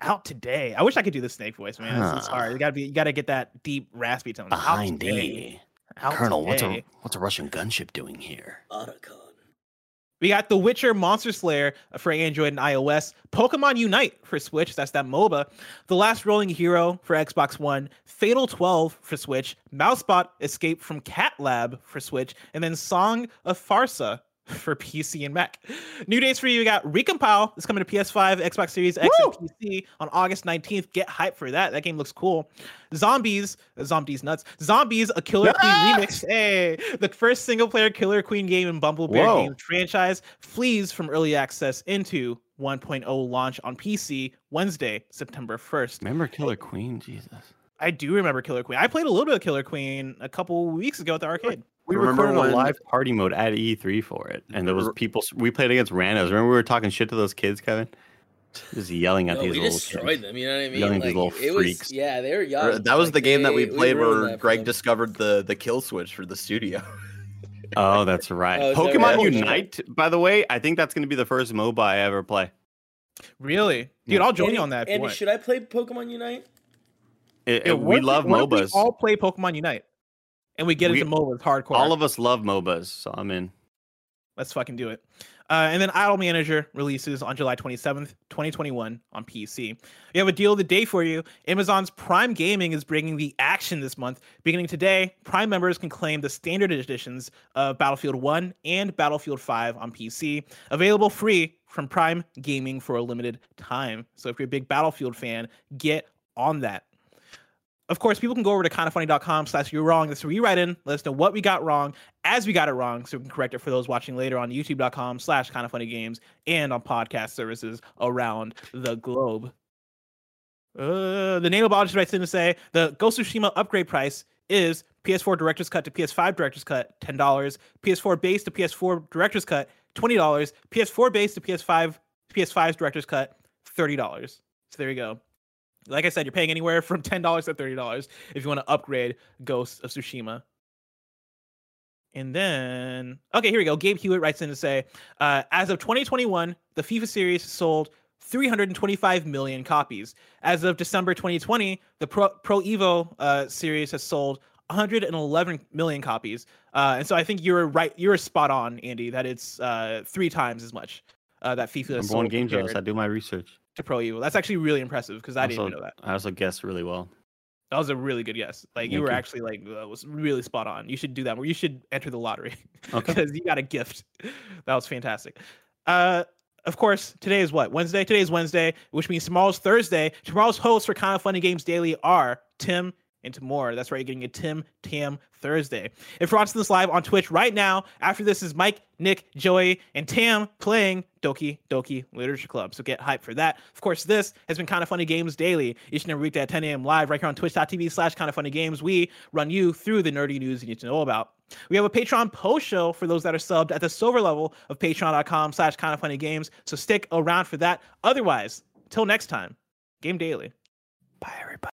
Out today. I wish I could do the snake voice, man. It's, it's hard. You gotta be. You gotta get that deep raspy tone. Behind me, D. Out Colonel, what's a what's a Russian gunship doing here? Otacon. We got The Witcher Monster Slayer uh, for Android and iOS, Pokemon Unite for Switch, that's that MOBA, The Last Rolling Hero for Xbox One, Fatal 12 for Switch, Mousebot Escape from Cat Lab for Switch, and then Song of Farca for PC and Mac. New dates for you we got Recompile It's coming to PS5, Xbox Series X, and PC on August 19th. Get hyped for that. That game looks cool. Zombies, Zombies nuts. Zombies, a Killer Queen remix. Hey, the first single player Killer Queen game in BumbleBear Whoa. Games franchise flees from early access into 1.0 launch on PC Wednesday, September 1st. Remember Killer Queen? Jesus. I do remember Killer Queen. I played a little bit of Killer Queen a couple weeks ago at the arcade. We Remember recorded when- a live party mode at E3 for it, and there was people. We played against randos. Remember we were talking shit to those kids, Kevin? Just yelling at No, these we little destroyed kids. them. You know what I mean? Yelling at these little it was, freaks. yeah, they were Or- young. that was Like, the game that we played ruined where Greg discovered the the kill switch for the studio. [LAUGHS] Oh, that's right. Oh, is that Pokemon right? Unite, by the way, I think that's going to be the first MOBA I ever play. Really? Dude, Yeah. I'll join Andy, you on that. if Andy, want. should I play Pokemon Unite? It- Yeah, it- we love what if we MOBAs. all play Pokemon Unite, and we get We- into MOBAs hardcore. All of us love MOBAs, so I'm in. Let's fucking do it. Uh, and then Idle Manager releases on July 27th, 2021 on PC. We have a deal of the day for you. Amazon's Prime Gaming is bringing the action this month. Beginning today, Prime members can claim the standard editions of Battlefield 1 and Battlefield 5 on PC, available free from Prime Gaming for a limited time. So if you're a big Battlefield fan, get on that. Of course, people can go over to kindafunny.com slash you're wrong. That's where you write in, let us know what we got wrong as we got it wrong, so we can correct it for those watching later on youtube.com slash kindafunnygames and on podcast services around the globe. Uh, the name of Bodies writes in to say the Ghost of Tsushima upgrade price is PS4 Director's Cut to PS5 Director's Cut, $10. PS4 base to PS4 Director's Cut, $20. PS4 base to PS5 PS5's Director's Cut, $30. So there you go. Like I said, you're paying anywhere from ten dollars to thirty dollars if you want to upgrade Ghost of Tsushima. And then, okay, here we go. Gabe Hewitt writes in to say, uh, as of 2021, the FIFA series sold 325 million copies. As of December 2020, the Pro, Pro Evo uh, series has sold 111 million copies. Uh, and so I think you're right. You're spot on, Andy, that it's uh, three times as much uh, that FIFA. Number one game journalist. I do my research to Pro Evo. That's actually really impressive because I didn't know that. I also guessed really well. That was a really good guess. Like you were you. actually like uh, was really spot on. You should do that. Or you should enter the lottery because [LAUGHS] okay. you got a gift. That was fantastic. Uh, of course, today is what Wednesday. Today is Wednesday, which means tomorrow's Thursday. Tomorrow's hosts for Kinda Funny Games Daily are Tim and more. That's right, you're getting a Tim Tam Thursday. If you're watching this live on Twitch right now, after this is Mike, Nick, Joey, and Tam playing Doki Doki Literature Club. So get hyped for that. Of course, this has been Kinda Funny Games Daily, each and every weekday at 10 a.m. live right here on twitch.tv slash kinda funny games. We run you through the nerdy news you need to know about. We have a Patreon post show for those that are subbed at the silver level of patreon.com slash kinda funny games. So stick around for that. Otherwise, till next time, game daily. Bye, everybody.